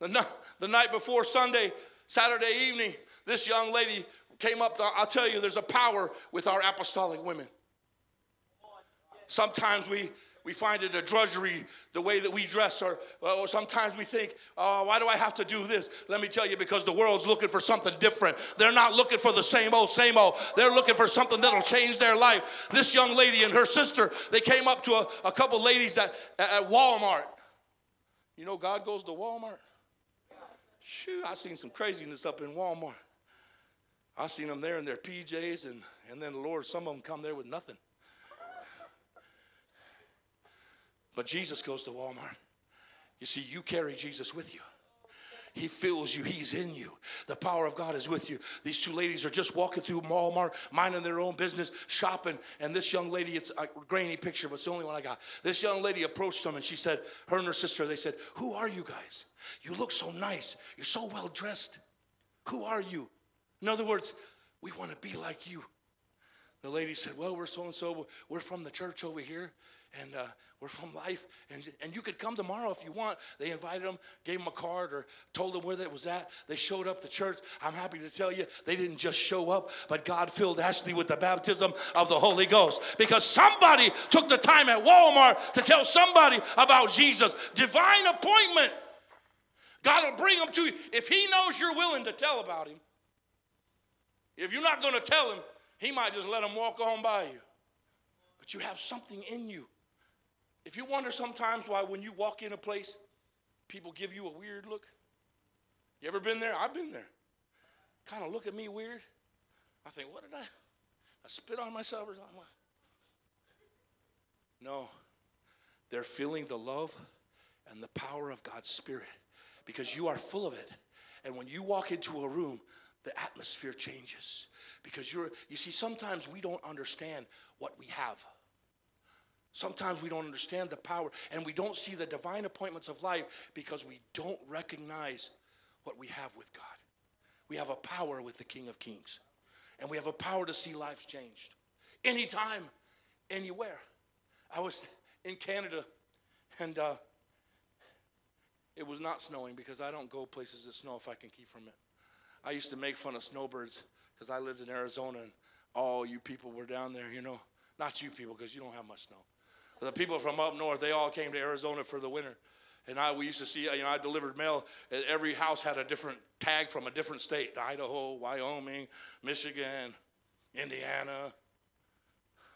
The, the night before Sunday, Saturday evening, this young lady came up. I'll tell you, there's a power with our apostolic women. Sometimes we we find it a drudgery the way that we dress, or, or sometimes we think, oh, why do I have to do this? Let me tell you, because the world's looking for something different. They're not looking for the same old, same old. They're looking for something that'll change their life. This young lady and her sister, they came up to a, a couple ladies at, at Walmart. You know, God goes to Walmart. Shoot, I seen some craziness up in Walmart. I seen them there in their PJs, and, and then the Lord, some of them come there with nothing. But Jesus goes to Walmart. You see, you carry Jesus with you. He fills you. He's in you. The power of God is with you. These two ladies are just walking through Walmart, minding their own business, shopping. And this young lady, it's a grainy picture, but it's the only one I got. This young lady approached them and she said, her and her sister, they said, Who are you guys? You look so nice. You're so well dressed. Who are you? In other words, we want to be like you. The lady said, Well, we're so and so. We're from the church over here, and uh, we're from life. And, and you could come tomorrow if you want. They invited them, gave them a card, or told them where that was at. They showed up to church. I'm happy to tell you, they didn't just show up, but God filled Ashley with the baptism of the Holy Ghost because somebody took the time at Walmart to tell somebody about Jesus. Divine appointment. God will bring them to you if He knows you're willing to tell about Him. If you're not going to tell him, he might just let him walk on by you. But you have something in you. If you wonder sometimes why when you walk in a place, people give you a weird look. You ever been there? I've been there. Kind of look at me weird. I think, what did I? I spit on myself or something? No. They're feeling the love and the power of God's Spirit because you are full of it. And when you walk into a room, the atmosphere changes because you're you see sometimes we don't understand what we have. Sometimes we don't understand the power and we don't see the divine appointments of life because we don't recognize what we have with God. We have a power with the King of Kings. And we have a power to see lives changed. Anytime, anywhere. I was in Canada and uh, it was not snowing because I don't go places that snow if I can keep from it. I used to make fun of snowbirds because I lived in Arizona and all you people were down there, you know. Not you people because you don't have much snow. But the people from up north, they all came to Arizona for the winter. And I, we used to see, you know, I delivered mail. Every house had a different tag from a different state Idaho, Wyoming, Michigan, Indiana.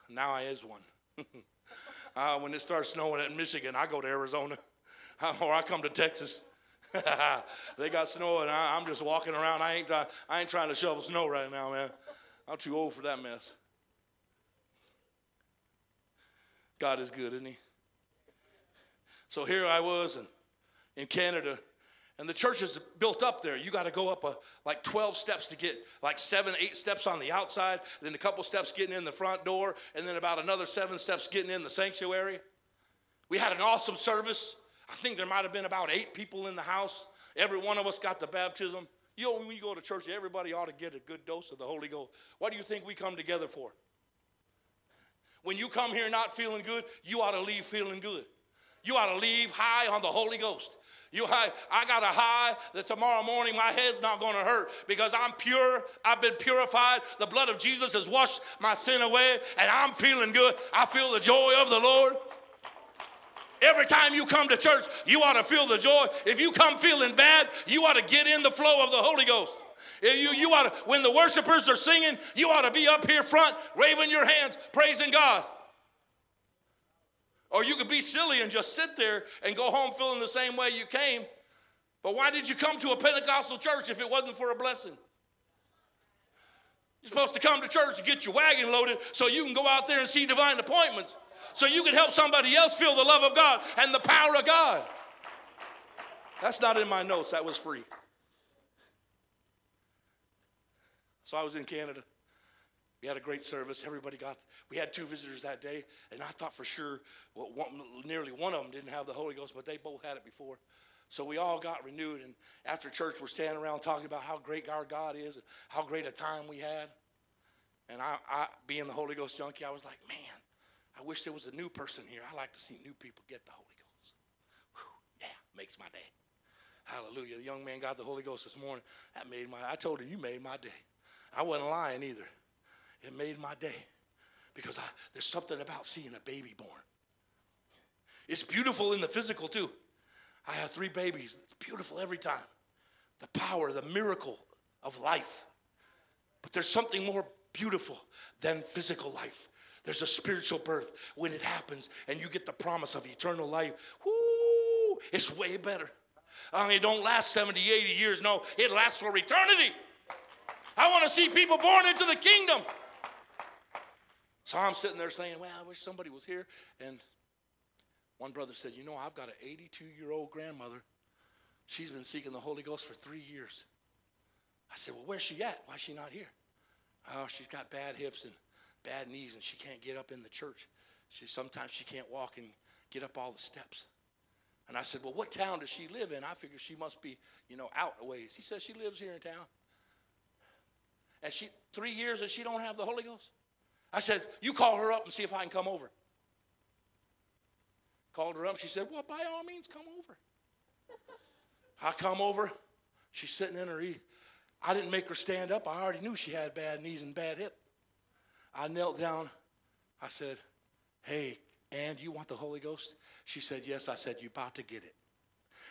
Now I is one. [laughs] uh, when it starts snowing in Michigan, I go to Arizona [laughs] or I come to Texas. [laughs] they got snow and I, am just walking around. I ain't, try, I ain't trying to shovel snow right now, man. I'm too old for that mess. God is good, isn't He? So here I was in, in Canada, and the church is built up there. You got to go up a, like 12 steps to get like seven, eight steps on the outside, then a couple steps getting in the front door, and then about another seven steps getting in the sanctuary. We had an awesome service. I think there might have been about eight people in the house. Every one of us got the baptism. You know, when you go to church, everybody ought to get a good dose of the Holy Ghost. What do you think we come together for? When you come here not feeling good, you ought to leave feeling good. You ought to leave high on the Holy Ghost. You high, I got a high that tomorrow morning my head's not going to hurt because I'm pure. I've been purified. The blood of Jesus has washed my sin away, and I'm feeling good. I feel the joy of the Lord. Every time you come to church, you ought to feel the joy. If you come feeling bad, you ought to get in the flow of the Holy Ghost. You, you ought to, when the worshipers are singing, you ought to be up here front, waving your hands, praising God. Or you could be silly and just sit there and go home feeling the same way you came. But why did you come to a Pentecostal church if it wasn't for a blessing? You're supposed to come to church to get your wagon loaded so you can go out there and see divine appointments so you can help somebody else feel the love of God and the power of God. That's not in my notes, that was free. So I was in Canada. We had a great service. Everybody got, we had two visitors that day, and I thought for sure, well, one, nearly one of them didn't have the Holy Ghost, but they both had it before. So we all got renewed, and after church, we're standing around talking about how great our God is and how great a time we had. And I, I being the Holy Ghost junkie, I was like, man, I wish there was a new person here. I like to see new people get the Holy Ghost. Whew, yeah, makes my day. Hallelujah. The young man got the Holy Ghost this morning. That made my, I told him, you made my day. I wasn't lying either. It made my day because I, there's something about seeing a baby born. It's beautiful in the physical too. I have three babies. It's beautiful every time. The power, the miracle of life. But there's something more beautiful than physical life. There's a spiritual birth when it happens and you get the promise of eternal life. Whoo, it's way better. I mean, it don't last 70, 80 years. No, it lasts for eternity. I want to see people born into the kingdom. So I'm sitting there saying, Well, I wish somebody was here. And one brother said, You know, I've got an 82 year old grandmother. She's been seeking the Holy Ghost for three years. I said, Well, where's she at? Why is she not here? Oh, she's got bad hips and bad knees and she can't get up in the church. She sometimes she can't walk and get up all the steps. And I said, Well, what town does she live in? I figure she must be, you know, out a ways. He says she lives here in town. And she three years and she don't have the Holy Ghost. I said, You call her up and see if I can come over. Called her up. She said, Well, by all means, come over. I come over. She's sitting in her. I didn't make her stand up. I already knew she had bad knees and bad hip. I knelt down. I said, Hey, and you want the Holy Ghost? She said, Yes. I said, You're about to get it.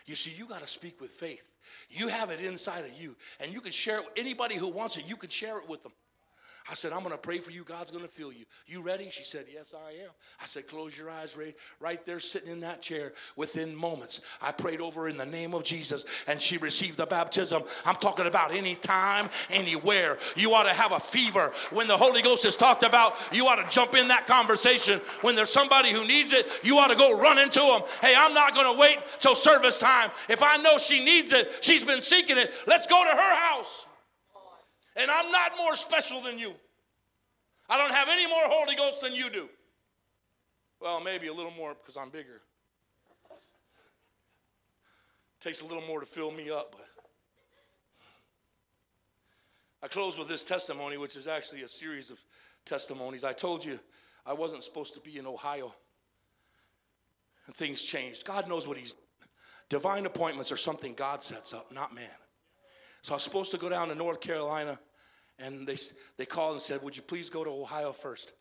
You see, you got to speak with faith. You have it inside of you, and you can share it with anybody who wants it, you can share it with them. I said, I'm going to pray for you. God's going to fill you. You ready? She said, Yes, I am. I said, Close your eyes, Ray. Right there, sitting in that chair within moments. I prayed over in the name of Jesus and she received the baptism. I'm talking about anytime, anywhere. You ought to have a fever. When the Holy Ghost is talked about, you ought to jump in that conversation. When there's somebody who needs it, you ought to go run into them. Hey, I'm not going to wait till service time. If I know she needs it, she's been seeking it, let's go to her house. And I'm not more special than you. I don't have any more Holy Ghost than you do. Well, maybe a little more because I'm bigger. Takes a little more to fill me up, but I close with this testimony, which is actually a series of testimonies. I told you I wasn't supposed to be in Ohio. And things changed. God knows what He's divine appointments are something God sets up, not man. So I was supposed to go down to North Carolina, and they, they called and said, Would you please go to Ohio first?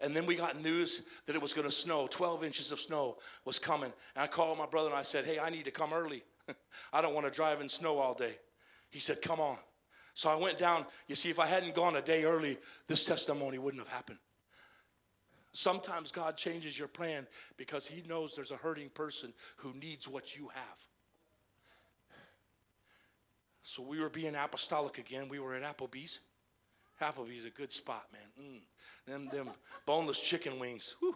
And then we got news that it was going to snow. 12 inches of snow was coming. And I called my brother and I said, Hey, I need to come early. [laughs] I don't want to drive in snow all day. He said, Come on. So I went down. You see, if I hadn't gone a day early, this testimony wouldn't have happened. Sometimes God changes your plan because He knows there's a hurting person who needs what you have. So we were being apostolic again. We were at Applebee's. Applebee's a good spot, man. Mm. Them them boneless chicken wings. Whew.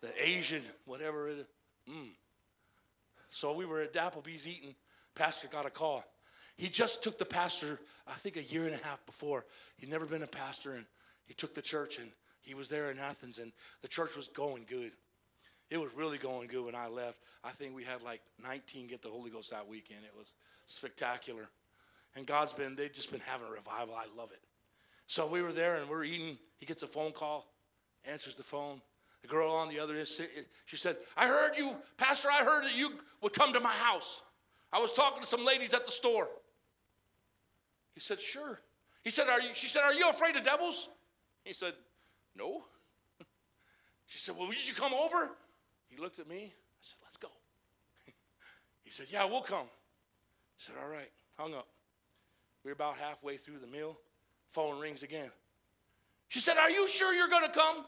The Asian, whatever it is. Mm. So we were at Applebee's eating. Pastor got a call. He just took the pastor, I think a year and a half before. He'd never been a pastor, and he took the church, and he was there in Athens, and the church was going good. It was really going good when I left. I think we had like 19 get the Holy Ghost that weekend. It was spectacular. And God's been, they've just been having a revival. I love it. So we were there and we're eating. He gets a phone call, answers the phone. The girl on the other end, she said, I heard you, Pastor, I heard that you would come to my house. I was talking to some ladies at the store. He said, Sure. He said, Are you, she said, Are you afraid of devils? He said, No. [laughs] She said, Well, would you come over? He looked at me. I said, Let's go. [laughs] he said, Yeah, we'll come. I said, All right. Hung up. We were about halfway through the meal. Phone rings again. She said, Are you sure you're going to come?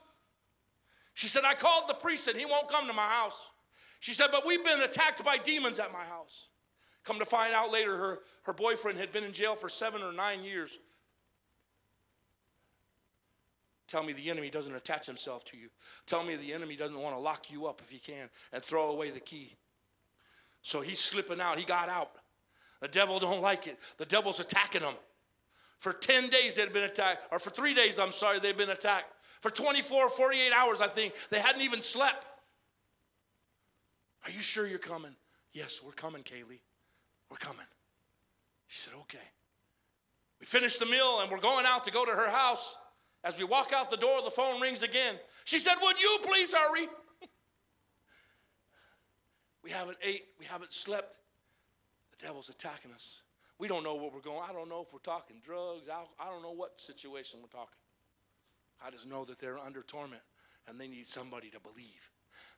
She said, I called the priest and he won't come to my house. She said, But we've been attacked by demons at my house. Come to find out later, her, her boyfriend had been in jail for seven or nine years. Tell me the enemy doesn't attach himself to you. Tell me the enemy doesn't want to lock you up if he can and throw away the key. So he's slipping out. He got out. The devil don't like it. The devil's attacking him. For 10 days they'd been attacked, or for three days, I'm sorry, they'd been attacked. For 24, or 48 hours, I think, they hadn't even slept. Are you sure you're coming? Yes, we're coming, Kaylee. We're coming. She said, Okay. We finished the meal and we're going out to go to her house. As we walk out the door, the phone rings again. She said, Would you please hurry? [laughs] we haven't ate, we haven't slept. The devil's attacking us. We don't know what we're going. I don't know if we're talking drugs. I don't know what situation we're talking. I just know that they're under torment and they need somebody to believe.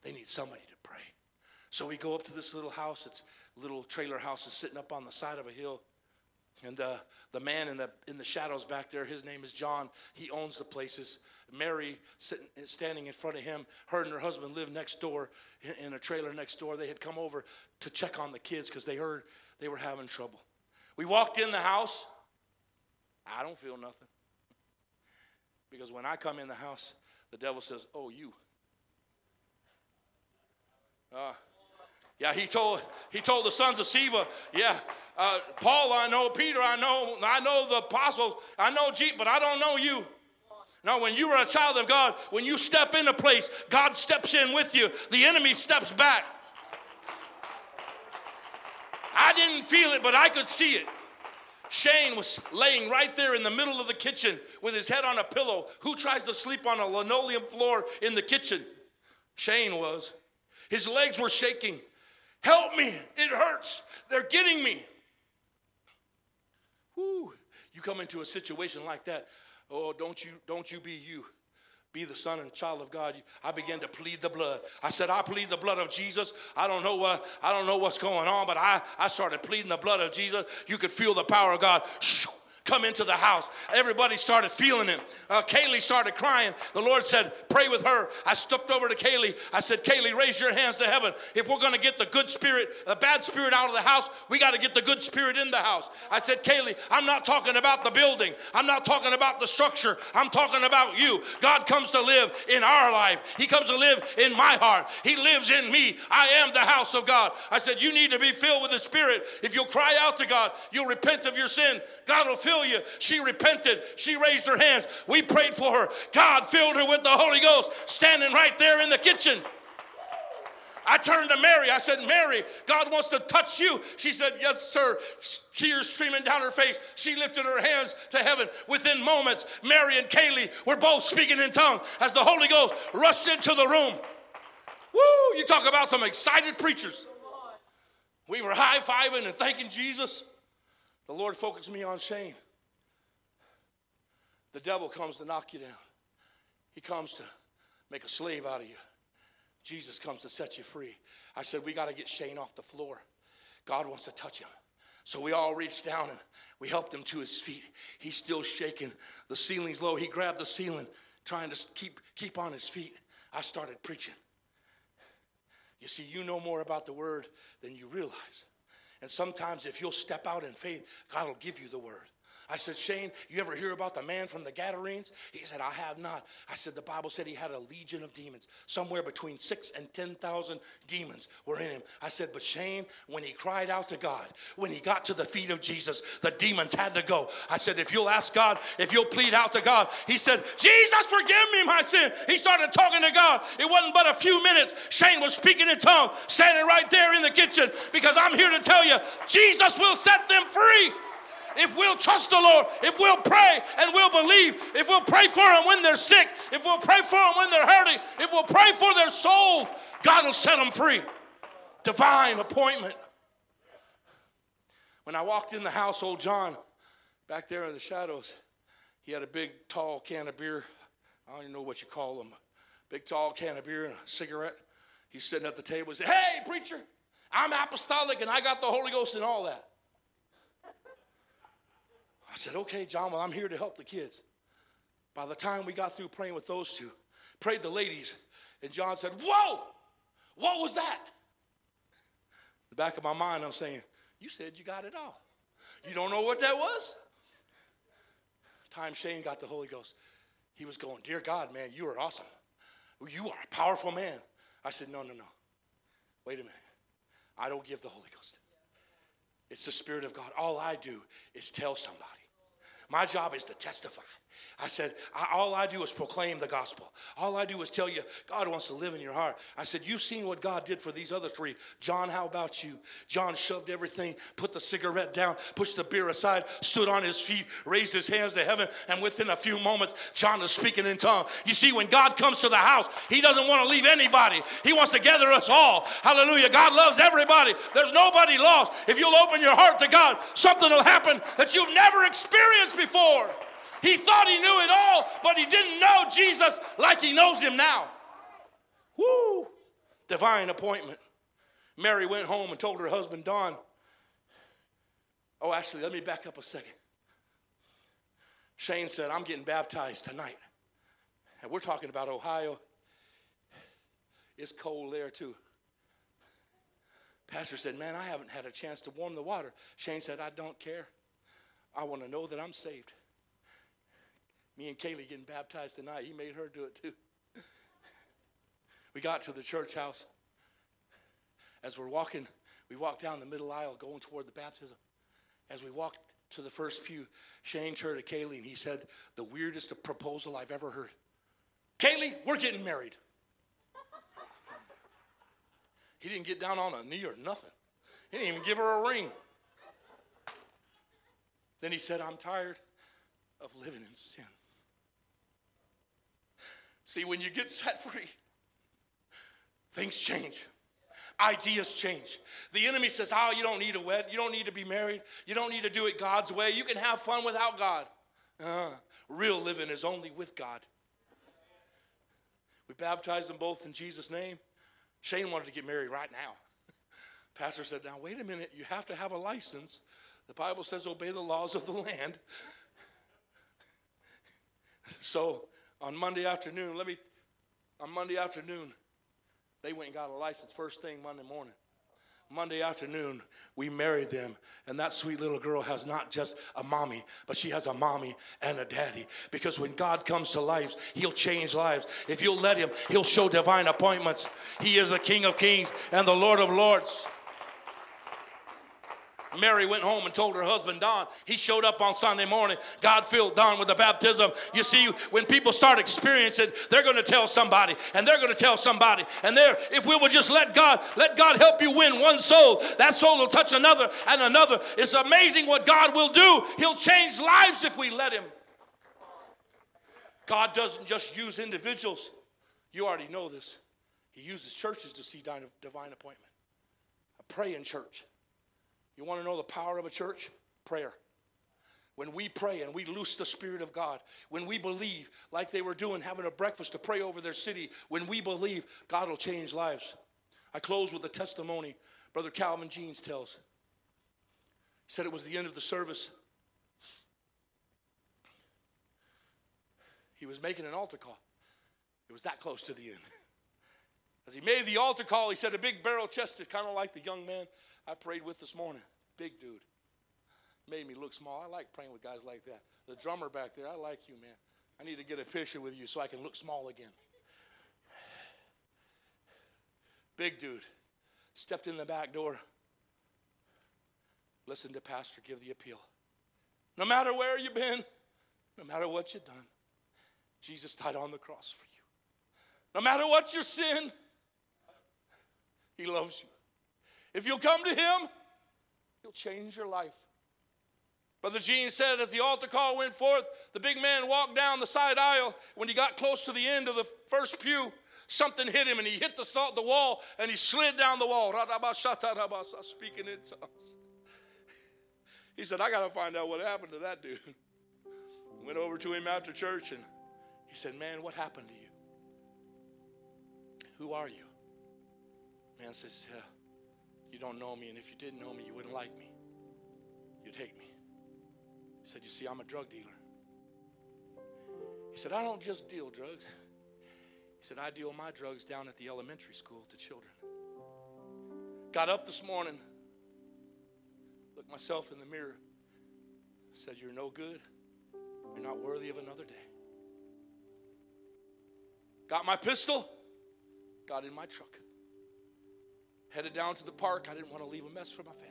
They need somebody to pray. So we go up to this little house. It's little trailer house is sitting up on the side of a hill. And uh, the man in the in the shadows back there, his name is John. He owns the places. Mary sitting, standing in front of him. Her and her husband live next door in a trailer next door. They had come over to check on the kids because they heard they were having trouble. We walked in the house. I don't feel nothing because when I come in the house, the devil says, "Oh, you." Uh, yeah, he told he told the sons of Sceva, yeah, uh, Paul I know, Peter I know, I know the apostles, I know Jesus, but I don't know you. No, when you are a child of God, when you step in a place, God steps in with you. The enemy steps back. I didn't feel it, but I could see it. Shane was laying right there in the middle of the kitchen with his head on a pillow. Who tries to sleep on a linoleum floor in the kitchen? Shane was. His legs were shaking. Help me. It hurts. They're getting me. Whoo. You come into a situation like that. Oh, don't you, don't you be you. Be the son and child of God. I began to plead the blood. I said, I plead the blood of Jesus. I don't know what I don't know what's going on, but I, I started pleading the blood of Jesus. You could feel the power of God come into the house. Everybody started feeling it. Uh, Kaylee started crying. The Lord said, Pray with her. I stepped over to Kaylee. I said, Kaylee, raise your hands to heaven. If we're going to get the good spirit, the bad spirit out of the house, we got to get the good spirit in the house. I said, Kaylee, I'm not talking about the building, I'm not talking about the structure, I'm talking about you. God comes to live in our life, He comes to live in my heart. He lives in me. I am the house of God. I said, You need to be filled with the Spirit. If you'll cry out to God, you'll repent of your sin. God will fill She repented. She raised her hands. We prayed for her. God filled her with the Holy Ghost, standing right there in the kitchen. I turned to Mary. I said, Mary, God wants to touch you. She said, Yes, sir. Tears streaming down her face. She lifted her hands to heaven. Within moments, Mary and Kaylee were both speaking in tongues as the Holy Ghost rushed into the room. Woo! You talk about some excited preachers. We were high fiving and thanking Jesus. The Lord focused me on Shane. The devil comes to knock you down, he comes to make a slave out of you. Jesus comes to set you free. I said, We got to get Shane off the floor. God wants to touch him. So we all reached down and we helped him to his feet. He's still shaking. The ceiling's low. He grabbed the ceiling, trying to keep, keep on his feet. I started preaching. You see, you know more about the word than you realize. And sometimes, if you'll step out in faith, God will give you the word. I said, Shane, you ever hear about the man from the Gadarenes? He said, I have not. I said, the Bible said he had a legion of demons. Somewhere between six and 10,000 demons were in him. I said, but Shane, when he cried out to God, when he got to the feet of Jesus, the demons had to go. I said, if you'll ask God, if you'll plead out to God, he said, Jesus, forgive me my sin. He started talking to God. It wasn't but a few minutes. Shane was speaking in tongues, standing right there in the kitchen because I'm here to tell you, Jesus will set them free if we'll trust the Lord, if we'll pray and we'll believe, if we'll pray for them when they're sick, if we'll pray for them when they're hurting, if we'll pray for their soul, God will set them free. Divine appointment. When I walked in the house, old John, back there in the shadows, he had a big, tall can of beer. I don't even know what you call them. Big, tall can of beer and a cigarette. He's sitting at the table. He said, Hey, preacher, I'm apostolic and I got the Holy Ghost and all that. I said, okay, John, well, I'm here to help the kids. By the time we got through praying with those two, prayed the ladies, and John said, Whoa, what was that? In the back of my mind, I'm saying, You said you got it all. You don't know what that was? Time Shane got the Holy Ghost, he was going, Dear God, man, you are awesome. You are a powerful man. I said, No, no, no. Wait a minute. I don't give the Holy Ghost. It's the Spirit of God. All I do is tell somebody. My job is to testify. I said, I, all I do is proclaim the gospel. All I do is tell you, God wants to live in your heart. I said, You've seen what God did for these other three. John, how about you? John shoved everything, put the cigarette down, pushed the beer aside, stood on his feet, raised his hands to heaven, and within a few moments, John is speaking in tongues. You see, when God comes to the house, he doesn't want to leave anybody, he wants to gather us all. Hallelujah. God loves everybody, there's nobody lost. If you'll open your heart to God, something will happen that you've never experienced before. He thought he knew it all, but he didn't know Jesus like he knows him now. Woo! Divine appointment. Mary went home and told her husband, Don. Oh, actually, let me back up a second. Shane said, I'm getting baptized tonight. And we're talking about Ohio. It's cold there too. Pastor said, Man, I haven't had a chance to warm the water. Shane said, I don't care. I want to know that I'm saved. Me and Kaylee getting baptized tonight. He made her do it too. We got to the church house. As we're walking, we walked down the middle aisle going toward the baptism. As we walked to the first pew, Shane turned to Kaylee and he said, The weirdest proposal I've ever heard. Kaylee, we're getting married. He didn't get down on a knee or nothing. He didn't even give her a ring. Then he said, I'm tired of living in sin. See, when you get [laughs] set free, things change. Ideas change. The enemy says, Oh, you don't need a wed, you don't need to be married, you don't need to do it God's way, you can have fun without God. Uh, real living is only with God. We baptized them both in Jesus' name. Shane wanted to get married right now. [laughs] Pastor said, Now, wait a minute, you have to have a license. The Bible says, Obey the laws of the land. [laughs] So on Monday afternoon, let me, on Monday afternoon, they went and got a license first thing Monday morning. Monday afternoon, we married them, and that sweet little girl has not just a mommy, but she has a mommy and a daddy. Because when God comes to lives, He'll change lives. If you'll let Him, He'll show divine appointments. He is the King of Kings and the Lord of Lords. Mary went home and told her husband Don. He showed up on Sunday morning. God filled Don with the baptism. You see, when people start experiencing, they're going to tell somebody, and they're going to tell somebody. And there, if we will just let God, let God help you win one soul, that soul will touch another and another. It's amazing what God will do. He'll change lives if we let Him. God doesn't just use individuals. You already know this. He uses churches to see divine appointment. I pray in church. You want to know the power of a church? Prayer. When we pray and we loose the Spirit of God, when we believe, like they were doing, having a breakfast to pray over their city, when we believe, God will change lives. I close with a testimony Brother Calvin Jeans tells. He said it was the end of the service. He was making an altar call. It was that close to the end. [laughs] As he made the altar call, he said, A big barrel chested, kind of like the young man I prayed with this morning. Big dude. Made me look small. I like praying with guys like that. The drummer back there, I like you, man. I need to get a picture with you so I can look small again. Big dude. Stepped in the back door. Listen to Pastor give the appeal. No matter where you've been, no matter what you've done, Jesus died on the cross for you. No matter what your sin, He loves you. If you'll come to Him, He'll change your life. Brother Gene said as the altar call went forth, the big man walked down the side aisle. When he got close to the end of the first pew, something hit him and he hit the, salt, the wall and he slid down the wall. Speaking in tongues. He said, I got to find out what happened to that dude. Went over to him after church and he said, Man, what happened to you? Who are you? Man says, Yeah. You don't know me, and if you didn't know me, you wouldn't like me. You'd hate me. He said, You see, I'm a drug dealer. He said, I don't just deal drugs. He said, I deal my drugs down at the elementary school to children. Got up this morning, looked myself in the mirror, said, You're no good. You're not worthy of another day. Got my pistol, got in my truck. Headed down to the park. I didn't want to leave a mess for my family.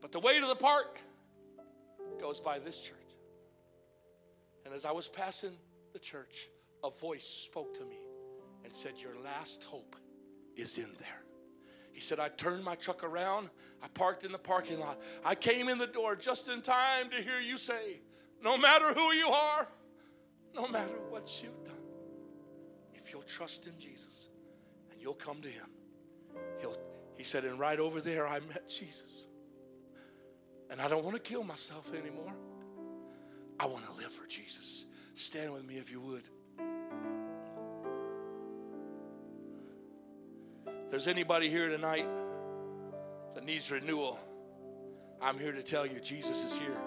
But the way to the park goes by this church. And as I was passing the church, a voice spoke to me and said, Your last hope is in there. He said, I turned my truck around. I parked in the parking lot. I came in the door just in time to hear you say, No matter who you are, no matter what you've done, if you'll trust in Jesus, you'll come to him. He'll, he said, and right over there, I met Jesus. And I don't want to kill myself anymore. I want to live for Jesus. Stand with me if you would. If there's anybody here tonight that needs renewal, I'm here to tell you Jesus is here.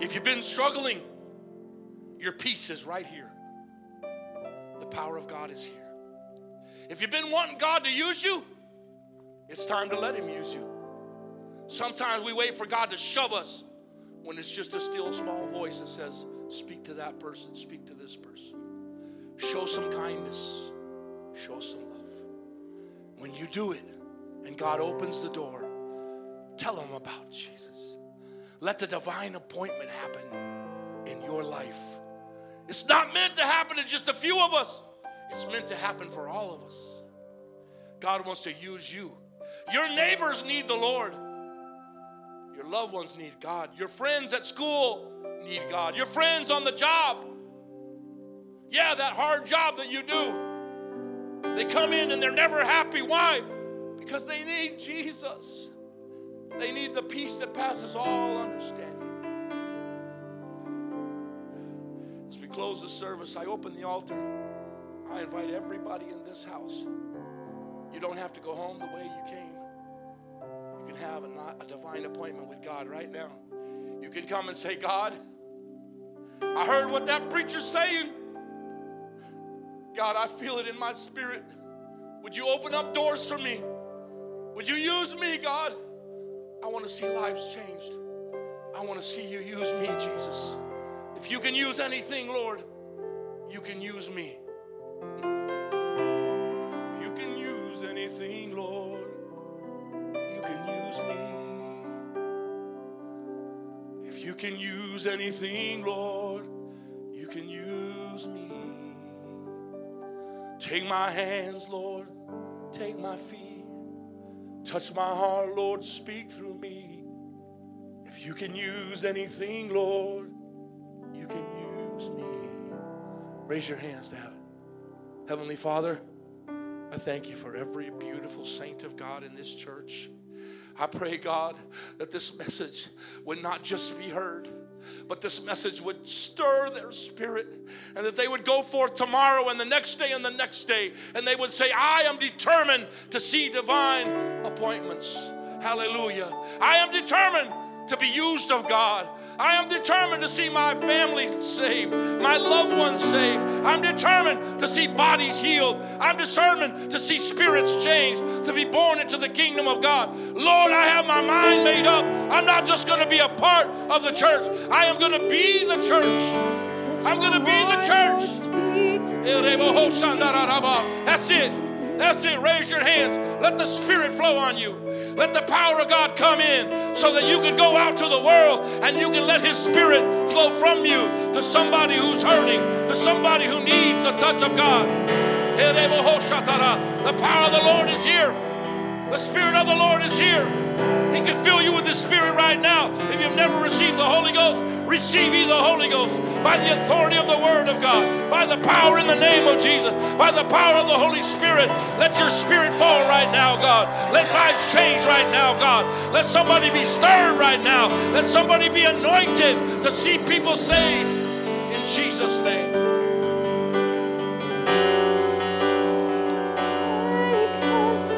If you've been struggling, your peace is right here. The power of God is here. If you've been wanting God to use you, it's time to let Him use you. Sometimes we wait for God to shove us when it's just a still small voice that says, Speak to that person, speak to this person. Show some kindness, show some love. When you do it and God opens the door, tell them about Jesus. Let the divine appointment happen in your life. It's not meant to happen to just a few of us. It's meant to happen for all of us. God wants to use you. Your neighbors need the Lord. Your loved ones need God. Your friends at school need God. Your friends on the job. Yeah, that hard job that you do. They come in and they're never happy. Why? Because they need Jesus. They need the peace that passes all understanding. As we close the service, I open the altar. I invite everybody in this house. You don't have to go home the way you came. You can have a, a divine appointment with God right now. You can come and say, God, I heard what that preacher's saying. God, I feel it in my spirit. Would you open up doors for me? Would you use me, God? I want to see lives changed. I want to see you use me, Jesus. If you can use anything, Lord, you can use me. You can use anything, Lord. You can use me. If you can use anything, Lord, you can use me. Take my hands, Lord. Take my feet. Touch my heart, Lord. Speak through me. If you can use anything, Lord, you can use me. Raise your hands to heaven. Heavenly Father, I thank you for every beautiful saint of God in this church. I pray, God, that this message would not just be heard, but this message would stir their spirit and that they would go forth tomorrow and the next day and the next day and they would say, I am determined to see divine appointments. Hallelujah. I am determined to be used of God. I am determined to see my family saved, my loved ones saved. I'm determined to see bodies healed. I'm determined to see spirits changed, to be born into the kingdom of God. Lord, I have my mind made up. I'm not just going to be a part of the church, I am going to be the church. I'm going to be the church. That's it. That's it. Raise your hands. Let the Spirit flow on you. Let the power of God come in so that you can go out to the world and you can let His Spirit flow from you to somebody who's hurting, to somebody who needs the touch of God. The power of the Lord is here. The Spirit of the Lord is here. He can fill you with His Spirit right now. If you've never received the Holy Ghost, receive ye the Holy Ghost by the authority of the Word of God, by the power in the name of Jesus, by the power of the Holy Spirit. Let your Spirit fall right now, God. Let lives change right now, God. Let somebody be stirred right now. Let somebody be anointed to see people saved in Jesus' name. Because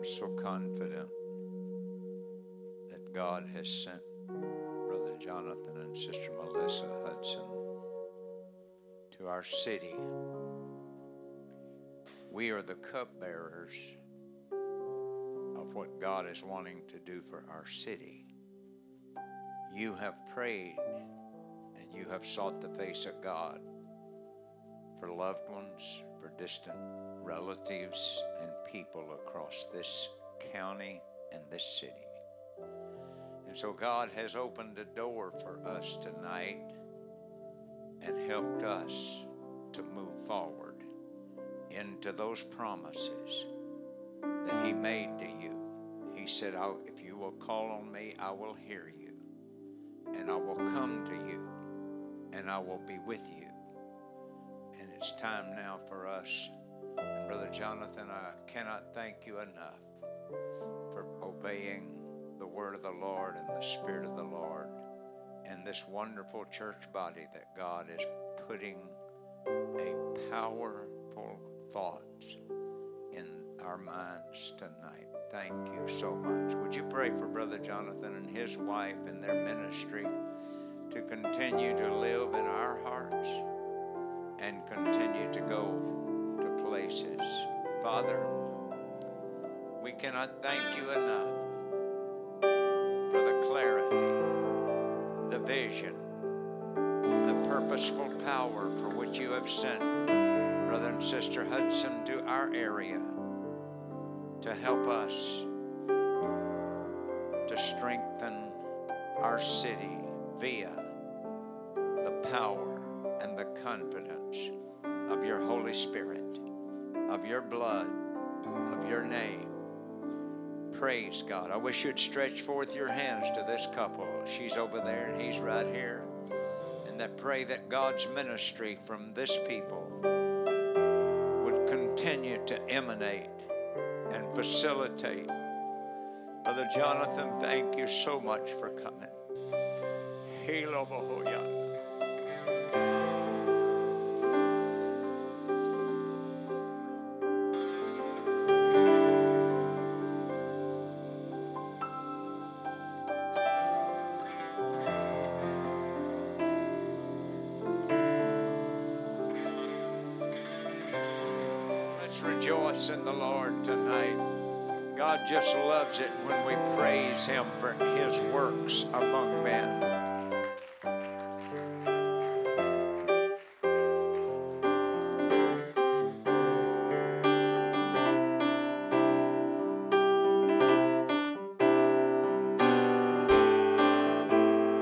am so confident that God has sent Brother Jonathan and Sister Melissa Hudson to our city. We are the cupbearers of what God is wanting to do for our city. You have prayed and you have sought the face of God for loved ones, for distant relatives, and people across this county and this city. And so God has opened a door for us tonight and helped us to move forward into those promises that He made to you. He said, If you will call on me, I will hear you, and I will come to you, and I will be with you. It's time now for us. And Brother Jonathan, I cannot thank you enough for obeying the word of the Lord and the Spirit of the Lord and this wonderful church body that God is putting a powerful thought in our minds tonight. Thank you so much. Would you pray for Brother Jonathan and his wife and their ministry to continue to live in our hearts and continue to go to places? Father, we cannot thank you enough for the clarity, the vision, the purposeful power for which you have sent brother and sister Hudson to our area to help us to strengthen our city via the power and the confidence of your Holy Spirit, of your blood, of your name. Praise God. I wish you'd stretch forth your hands to this couple. She's over there and he's right here. And that pray that God's ministry from this people would continue to emanate and facilitate. Brother Jonathan, thank you so much for coming. Hilo Bohoyan. In the Lord tonight. God just loves it when we praise Him for His works among men.